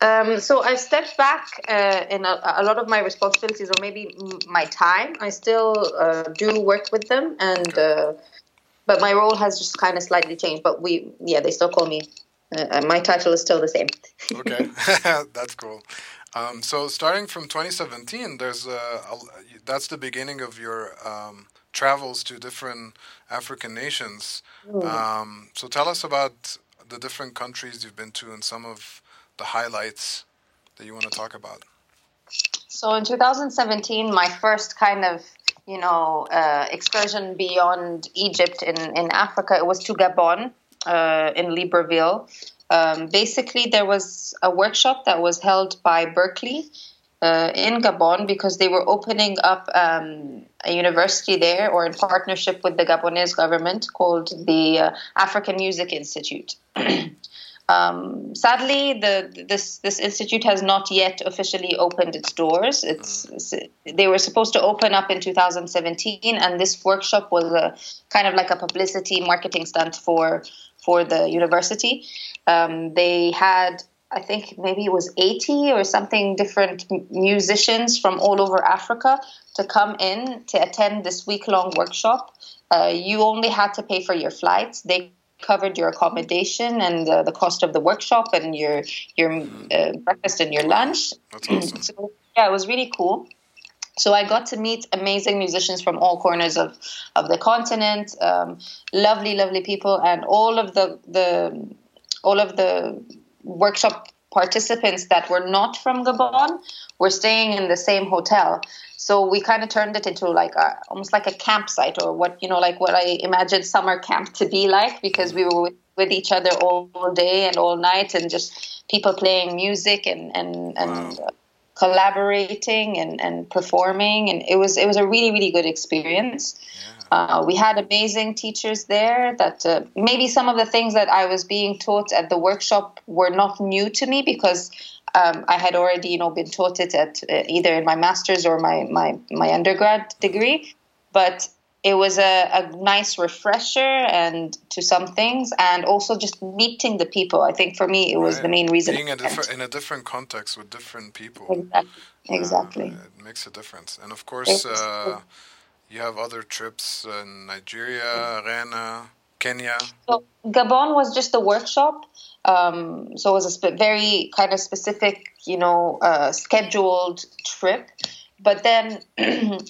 Um, so I stepped back uh, in a, a, lot of my responsibilities, or maybe my time. I still uh, do work with them, and okay. uh, but my role has just kind of slightly changed. But we, yeah, they still call me. Uh, my title is still the same. okay, that's cool. Um, so starting from 2017, there's a, a, that's the beginning of your um, travels to different African nations. Mm. Um, so tell us about the different countries you've been to and some of the highlights that you want to talk about. So in 2017, my first kind of you know uh, excursion beyond Egypt in in Africa it was to Gabon uh, in Libreville um, basically, there was a workshop that was held by Berklee uh, in Gabon because they were opening up um, a university there or in partnership with the Gabonese government called the uh, African Music Institute. um, sadly, the, this this institute has not yet officially opened its doors. It's, it's, they were supposed to open up in 2017, and this workshop was a kind of like a publicity marketing stunt for for the university. Um, they had, I think maybe it was 80 or something different musicians from all over Africa to come in to attend this week long workshop. Uh, you only had to pay for your flights. They covered your accommodation and uh, the cost of the workshop and your your uh, breakfast and your lunch. That's awesome. so, yeah, it was really cool. So I got to meet amazing musicians from all corners of, of the continent, um, lovely, lovely people, and all of the the all of the workshop participants that were not from Gabon were staying in the same hotel. So we kind of turned it into like a, almost like a campsite or what you know like what I imagined summer camp to be like because we were with, with each other all, day and all night and just people playing music and and and wow. Collaborating and, and performing and it was it was a really really good experience. Yeah. Uh, we had amazing teachers there that uh, maybe some of the things that I was being taught at the workshop were not new to me because um, I had already, you know, been taught it at uh, either in my master's or my, my, my undergrad degree. But it was a, a nice refresher and to some things and also just meeting the people i think for me it was right. the main reason being a different, in a different context with different people exactly, exactly. Uh, it makes a difference and of course uh, you have other trips in Nigeria, Ghana, Kenya. So Gabon was just a workshop. Um, so it was a sp- very kind of specific, you know, uh, scheduled trip. But then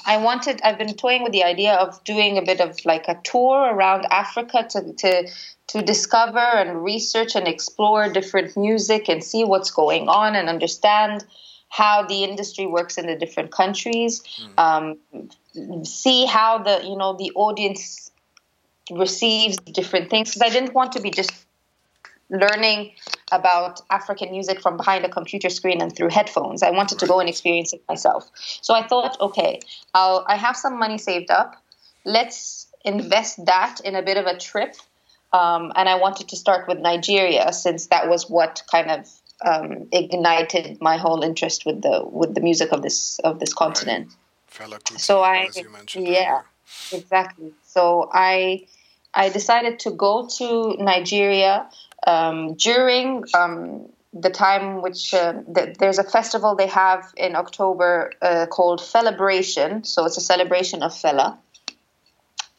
I wanted, I've been toying with the idea of doing a bit of like a tour around Africa to, to, to discover and research and explore different music and see what's going on and understand how the industry works in the different countries, mm. um, see how the you know the audience receives different things. Because I didn't want to be just learning about African music from behind a computer screen and through headphones. I wanted to go and experience it myself. So I thought, okay, I'll, I have some money saved up. Let's invest that in a bit of a trip. Um, and I wanted to start with Nigeria since that was what kind of um, ignited my whole interest with the with the music of this of this continent. Right. so I yeah earlier. exactly. So I I decided to go to Nigeria um, during um, the time which uh, the, there's a festival they have in October uh, called Felabration. So it's a celebration of Fela.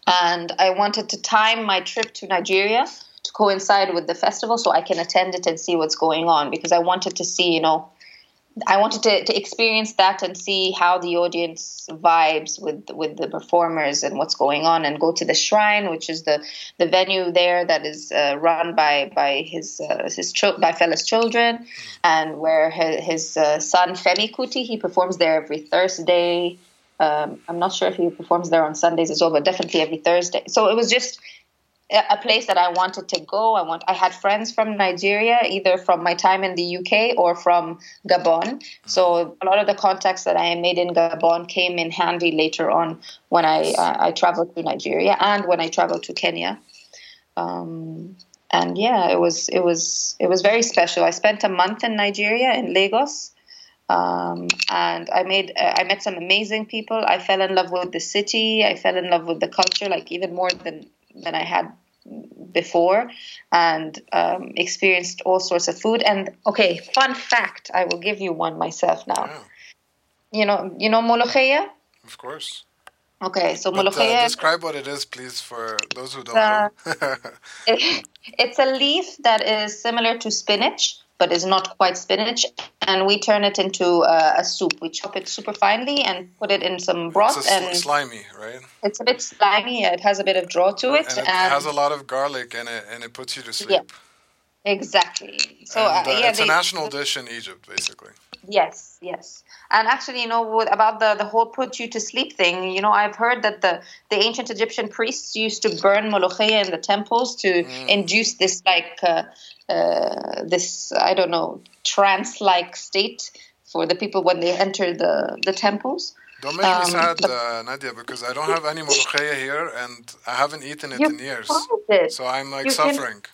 And I wanted to time my trip to Nigeria to coincide with the festival so I can attend it and see what's going on because I wanted to see, you know, I wanted to, to experience that and see how the audience vibes with with the performers and what's going on, and go to the shrine, which is the, the venue there that is uh, run by by his uh, his by Fela's children, and where his, his uh, son Femi Kuti he performs there every Thursday. Um, I'm not sure if he performs there on Sundays as well, but definitely every Thursday. So it was just a place that I wanted to go. I want. I had friends from Nigeria, either from my time in the UK or from Gabon. So a lot of the contacts that I made in Gabon came in handy later on when I uh, I traveled to Nigeria and when I traveled to Kenya. Um, and yeah, it was it was it was very special. I spent a month in Nigeria in Lagos. Um, and I made uh, I met some amazing people. I fell in love with the city. I fell in love with the culture, like even more than than I had before and um, experienced all sorts of food. And okay, fun fact, I will give you one myself now. Yeah. You know, you know molokhia? Of course. Okay, so but, Uh, describe what it is, please, for those who don't uh, know. it, it's a leaf that is similar to spinach, but is not quite spinach. And we turn it into uh, a soup. We chop it super finely and put it in some broth. It's and slimy, right? It's a bit slimy. It has a bit of draw to it. And it and has a lot of garlic in it, and it puts you to sleep. Yeah, exactly. So and, uh, yeah, it's they, a national dish in Egypt, basically. Yes, yes. And actually, you know, about the, the whole put you to sleep thing, you know, I've heard that the, the ancient Egyptian priests used to burn molokhia in the temples to mm. induce this, like, uh, uh, this, I don't know, trance like state for the people when they enter the, the temples. Don't make um, me sad, uh, Nadia, because I don't have any molokhia here and I haven't eaten it in years. It. So I'm like you suffering. Can,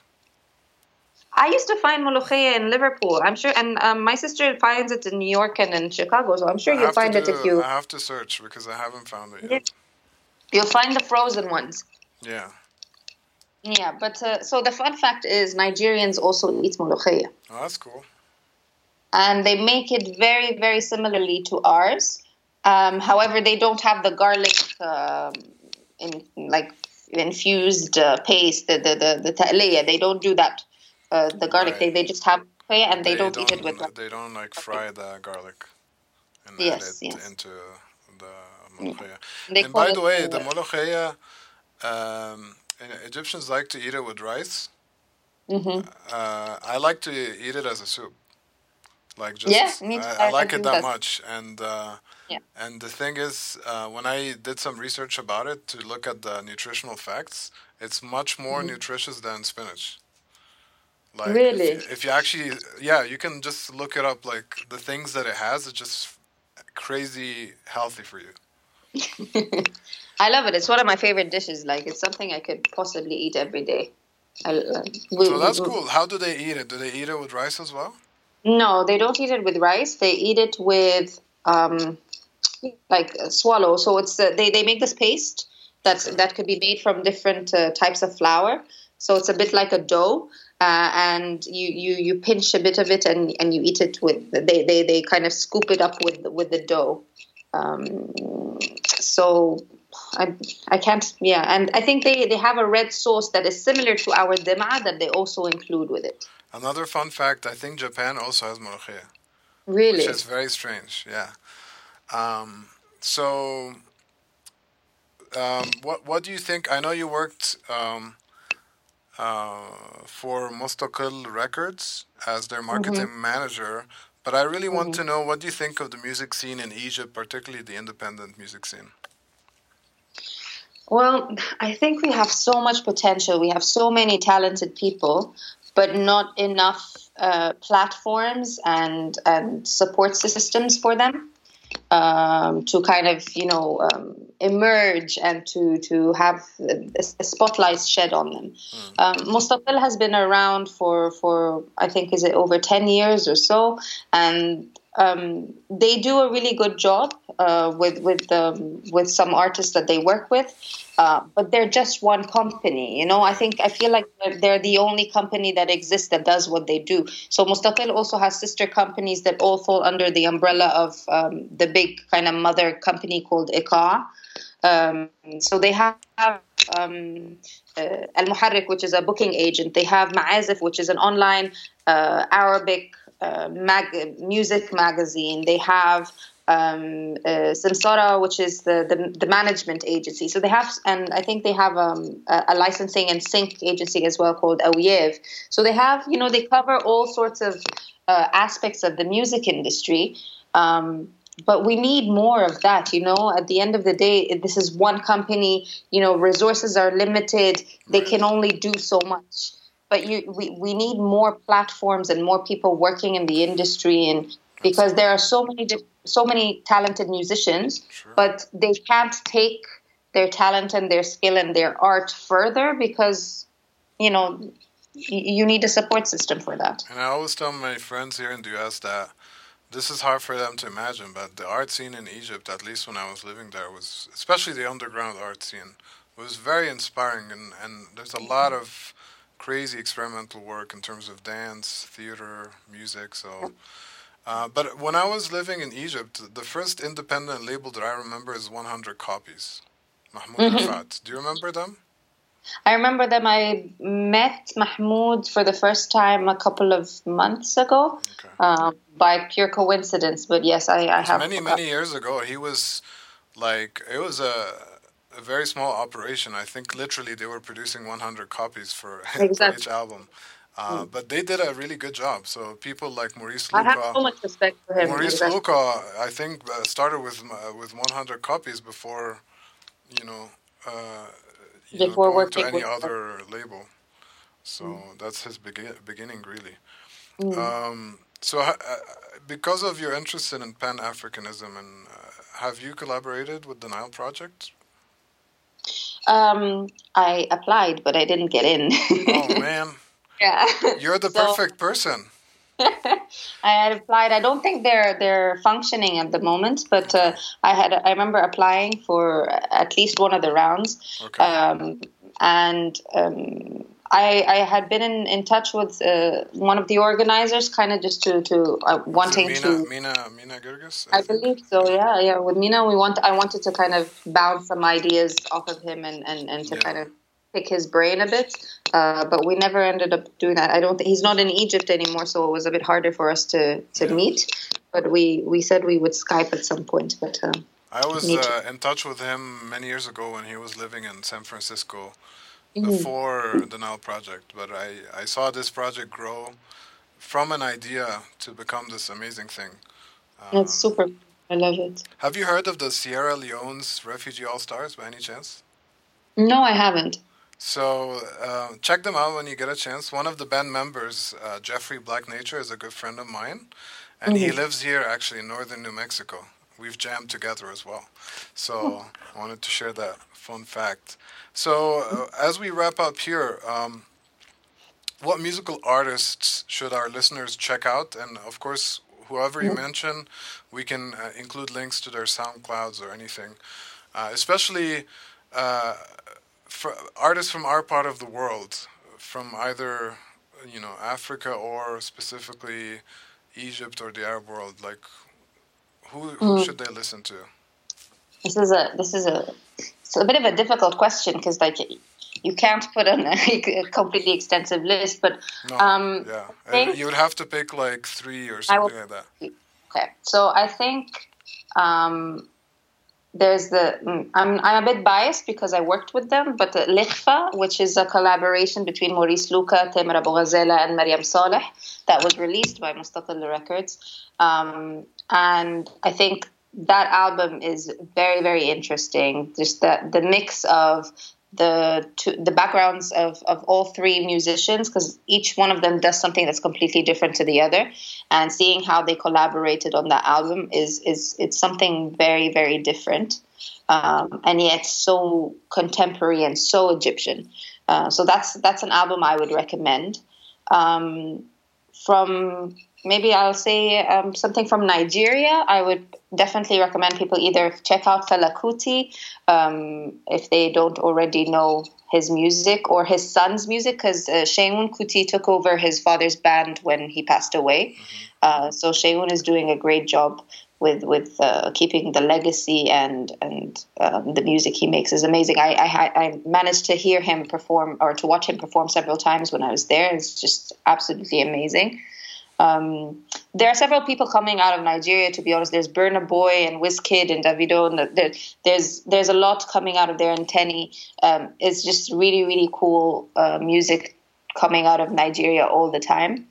I used to find molokhia in Liverpool. I'm sure, and um, my sister finds it in New York and in Chicago. So I'm sure you'll find do, it if you. I have to search because I haven't found it yet. You'll find the frozen ones. Yeah. Yeah, but uh, so the fun fact is Nigerians also eat molokhia. Oh, that's cool. And they make it very, very similarly to ours. Um, however, they don't have the garlic, um, in like infused uh, paste, the the the, the They don't do that uh, the garlic. Right. They, they just have it and they, they don't, don't, eat it with. They don't like fry the garlic and yes, add it yes. into the molokhia. Mm. And by the way, the molokhia, um, Egyptians like to eat it with rice. Mm-hmm. Uh, I like to eat it as a soup. Like just, yeah, me too. I, I like I it that much, and uh, yeah. and the thing is, uh, when I did some research about it to look at the nutritional facts, it's much more mm-hmm. nutritious than spinach. Like really? If, if, you actually, yeah, you can just look it up. Like the things that it has, it's just crazy healthy for you. I love it. It's one of my favorite dishes. Like it's something I could possibly eat every day. I, uh, so that's cool. How do they eat it? Do they eat it with rice as well? No, they don't eat it with rice. They eat it with um, like swallow. So it's uh, they they make this paste that okay. that could be made from different uh, types of flour. So it's a bit like a dough, uh, and you, you you pinch a bit of it and, and you eat it with they, they they kind of scoop it up with with the dough. Um, so I I can't yeah, and I think they they have a red sauce that is similar to our dema that they also include with it. Another fun fact: I think Japan also has molokhia. Really, which is very strange. Yeah. Um, so, um, what what do you think? I know you worked. Um, uh, for Mustaqil Records as their marketing mm-hmm. manager. But I really want mm-hmm. to know what do you think of the music scene in Egypt, particularly the independent music scene? Well, I think we have so much potential. We have so many talented people, but not enough uh, platforms and, and support systems for them. Um, to kind of you know um, emerge and to to have a, spotlight shed on them. Mm. Um, Mustaqil has been around for for I think is it over ten years or so, and um, they do a really good job uh, with with um, with some artists that they work with, uh, but they're just one company. You know, I think I feel like they're, they're, the only company that exists that does what they do. So Mustaqil also has sister companies that all fall under the umbrella of um, the big kind of mother company called Iqa. Um, so they have um, uh, Al Muharrik, which is a booking agent. They have Ma'azif, which is an online uh, Arabic uh, mag- music magazine. They have um, uh, Samsara, which is the, the, the management agency. So they have, and I think they have um, a, a, licensing and sync agency as well called Awiyev. So they have, you know, they cover all sorts of uh, aspects of the music industry. Um, but we need more of that, you know. At the end of the day, this is one company. You know, resources are limited; they can only do so much but you, we, we need more platforms and more people working in the industry and because there are so many so many talented musicians sure. but they can't take their talent and their skill and their art further because you know you need a support system for that and i always tell my friends here in the us that this is hard for them to imagine but the art scene in egypt at least when i was living there was especially the underground art scene was very inspiring and, and there's a lot mm-hmm. of crazy experimental work in terms of dance, theater, music. So, uh, but when I was living in Egypt, the first independent label that I remember is 100 Copies, Mahmoud mm-hmm. Rafat. Do you remember them? I remember them. I met Mahmoud for the first time a couple of months ago okay. um, by pure coincidence. But yes, I, I have. Many, many years ago, he was like, it was a a very small operation. I think literally they were producing 100 copies for, exactly. for each album. Uh, mm. But they did a really good job. So people like Maurice Louca. I have so much respect for him. Maurice exactly. Louca, I think, uh, started with uh, with 100 copies before, you know, uh, you before know, going to any other them. label. So mm. that's his begin- beginning, really. Mm. Um, so, uh, because of your interest in Pan Africanism, and uh, have you collaborated with the Nile Project um, I applied, but I didn't get in. oh man. Yeah. You're the so, perfect person. I had applied. I don't think they're they're functioning at the moment, but uh, I had I remember applying for at least one of the rounds, okay. um, and um, I, I had been in, in touch with uh, one of the organizers, kind of just to to uh, wanting Mina, to Mina Mina Girgis. I, I believe so. Yeah, yeah. With Mina, we want. I wanted to kind of bounce some ideas off of him and and, and to yeah. kind of pick his brain a bit. Uh, but we never ended up doing that. I don't. think he's not in Egypt anymore, so it was a bit harder for us to to yeah. meet. But we we said we would Skype at some point. But uh, I was uh, in touch with him many years ago when he was living in San Francisco. Before the Nile project, but I, I saw this project grow from an idea to become this amazing thing. Um, That's super. I love it. Have you heard of the Sierra Leone's Refugee All Stars by any chance? No, I haven't. So uh, check them out when you get a chance. One of the band members, uh, Jeffrey Black Nature, is a good friend of mine, and mm-hmm. he lives here actually in northern New Mexico. We've jammed together as well. So I wanted to share that fun fact. So, uh, as we wrap up here, um, what musical artists should our listeners check out? And of course, whoever you mention, we can uh, include links to their SoundClouds or anything. Uh, especially uh, for artists from our part of the world, from either you know Africa or specifically Egypt or the Arab world. Like, who who mm. should they listen to? This is a this is a it's a bit of a difficult question because like you can't put on a, a completely extensive list, but no, um, yeah, think, you would have to pick like three or something like that. Okay, so I think um, there's the mm, I'm I'm a bit biased because I worked with them, but the Lekhfa, which is a collaboration between Maurice Louca, Tamer Abu Ghazaleh, and Mariam Saleh, that was released by Mustaqil Records, um, and I think that album is very very interesting. Just the the mix of the to, the backgrounds of, of all three musicians because each one of them does something that's completely different to the other. And seeing how they collaborated on that album is is it's something very very different. Um, and yet so contemporary and so Egyptian. Uh, so that's that's an album I would recommend. Um, from maybe I'll say um, something from Nigeria. I would definitely recommend people either check out Fela Kuti um, if they don't already know his music or his son's music because uh, Seun Kuti took over his father's band when he passed away. Mm-hmm. Uh, so Seun is doing a great job with with uh, keeping the legacy and and um, the music he makes is amazing. I, I, I managed to hear him perform or to watch him perform several times when I was there. It's just absolutely amazing. Um, there are several people coming out of Nigeria. To be honest, there's Burna Boy and Wizkid and Davido, and there, there's there's a lot coming out of there. And Teni, um, it's just really really cool uh, music coming out of Nigeria all the time.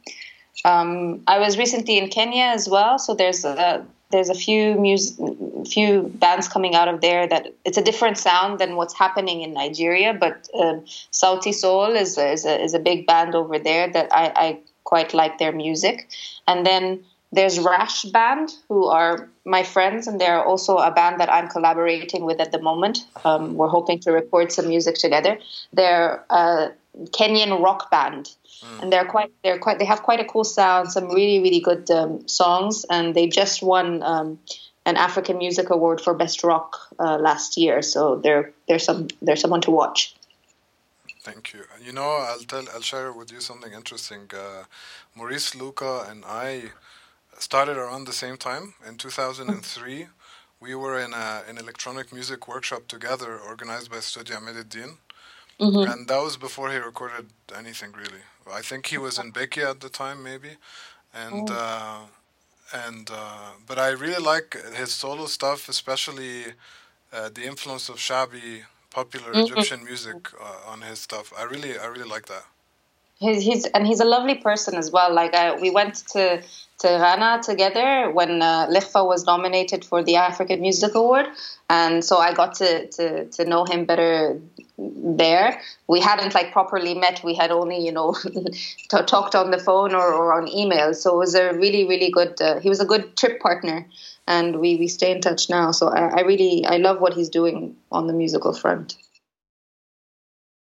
Um, I was recently in Kenya as well, so there's a there's a few music, few bands coming out of there that it's a different sound than what's happening in Nigeria. But um, Sauti Sol is is a, is a big band over there that I, I quite like their music. And then there's Rash Band, who are my friends, and they're also a band that I'm collaborating with at the moment. Um, we're hoping to record some music together. They're a Kenyan rock band, mm. and they're quite they're quite they have quite a cool sound, some really really good um, songs, and they just won. Um, an African Music Award for Best Rock uh, last year, so they're they're some they're someone to watch. Thank you. You know, I'll tell, I'll share with you something interesting. Uh, Maurice Louca and I started around the same time in 2003. We were in a, an electronic music workshop together, organized by Studio Emad Eddin. Mm-hmm. And that was before he recorded anything really. I think he was in Bikya at the time, maybe, and oh. uh, and uh, but I really like his solo stuff, especially uh, the influence of Shabi popular mm-hmm. Egyptian music uh, on his stuff. I really, I really like that. He's, he's and he's a lovely person as well. Like I, we went to to Ghana together when uh, Lekhfa was nominated for the African Music Award, and so I got to, to to know him better there. We hadn't like properly met. We had only you know talked on the phone or, or on email. So it was a really really good. Uh, he was a good trip partner and we, we stay in touch now. So I, I really I love what he's doing on the musical front.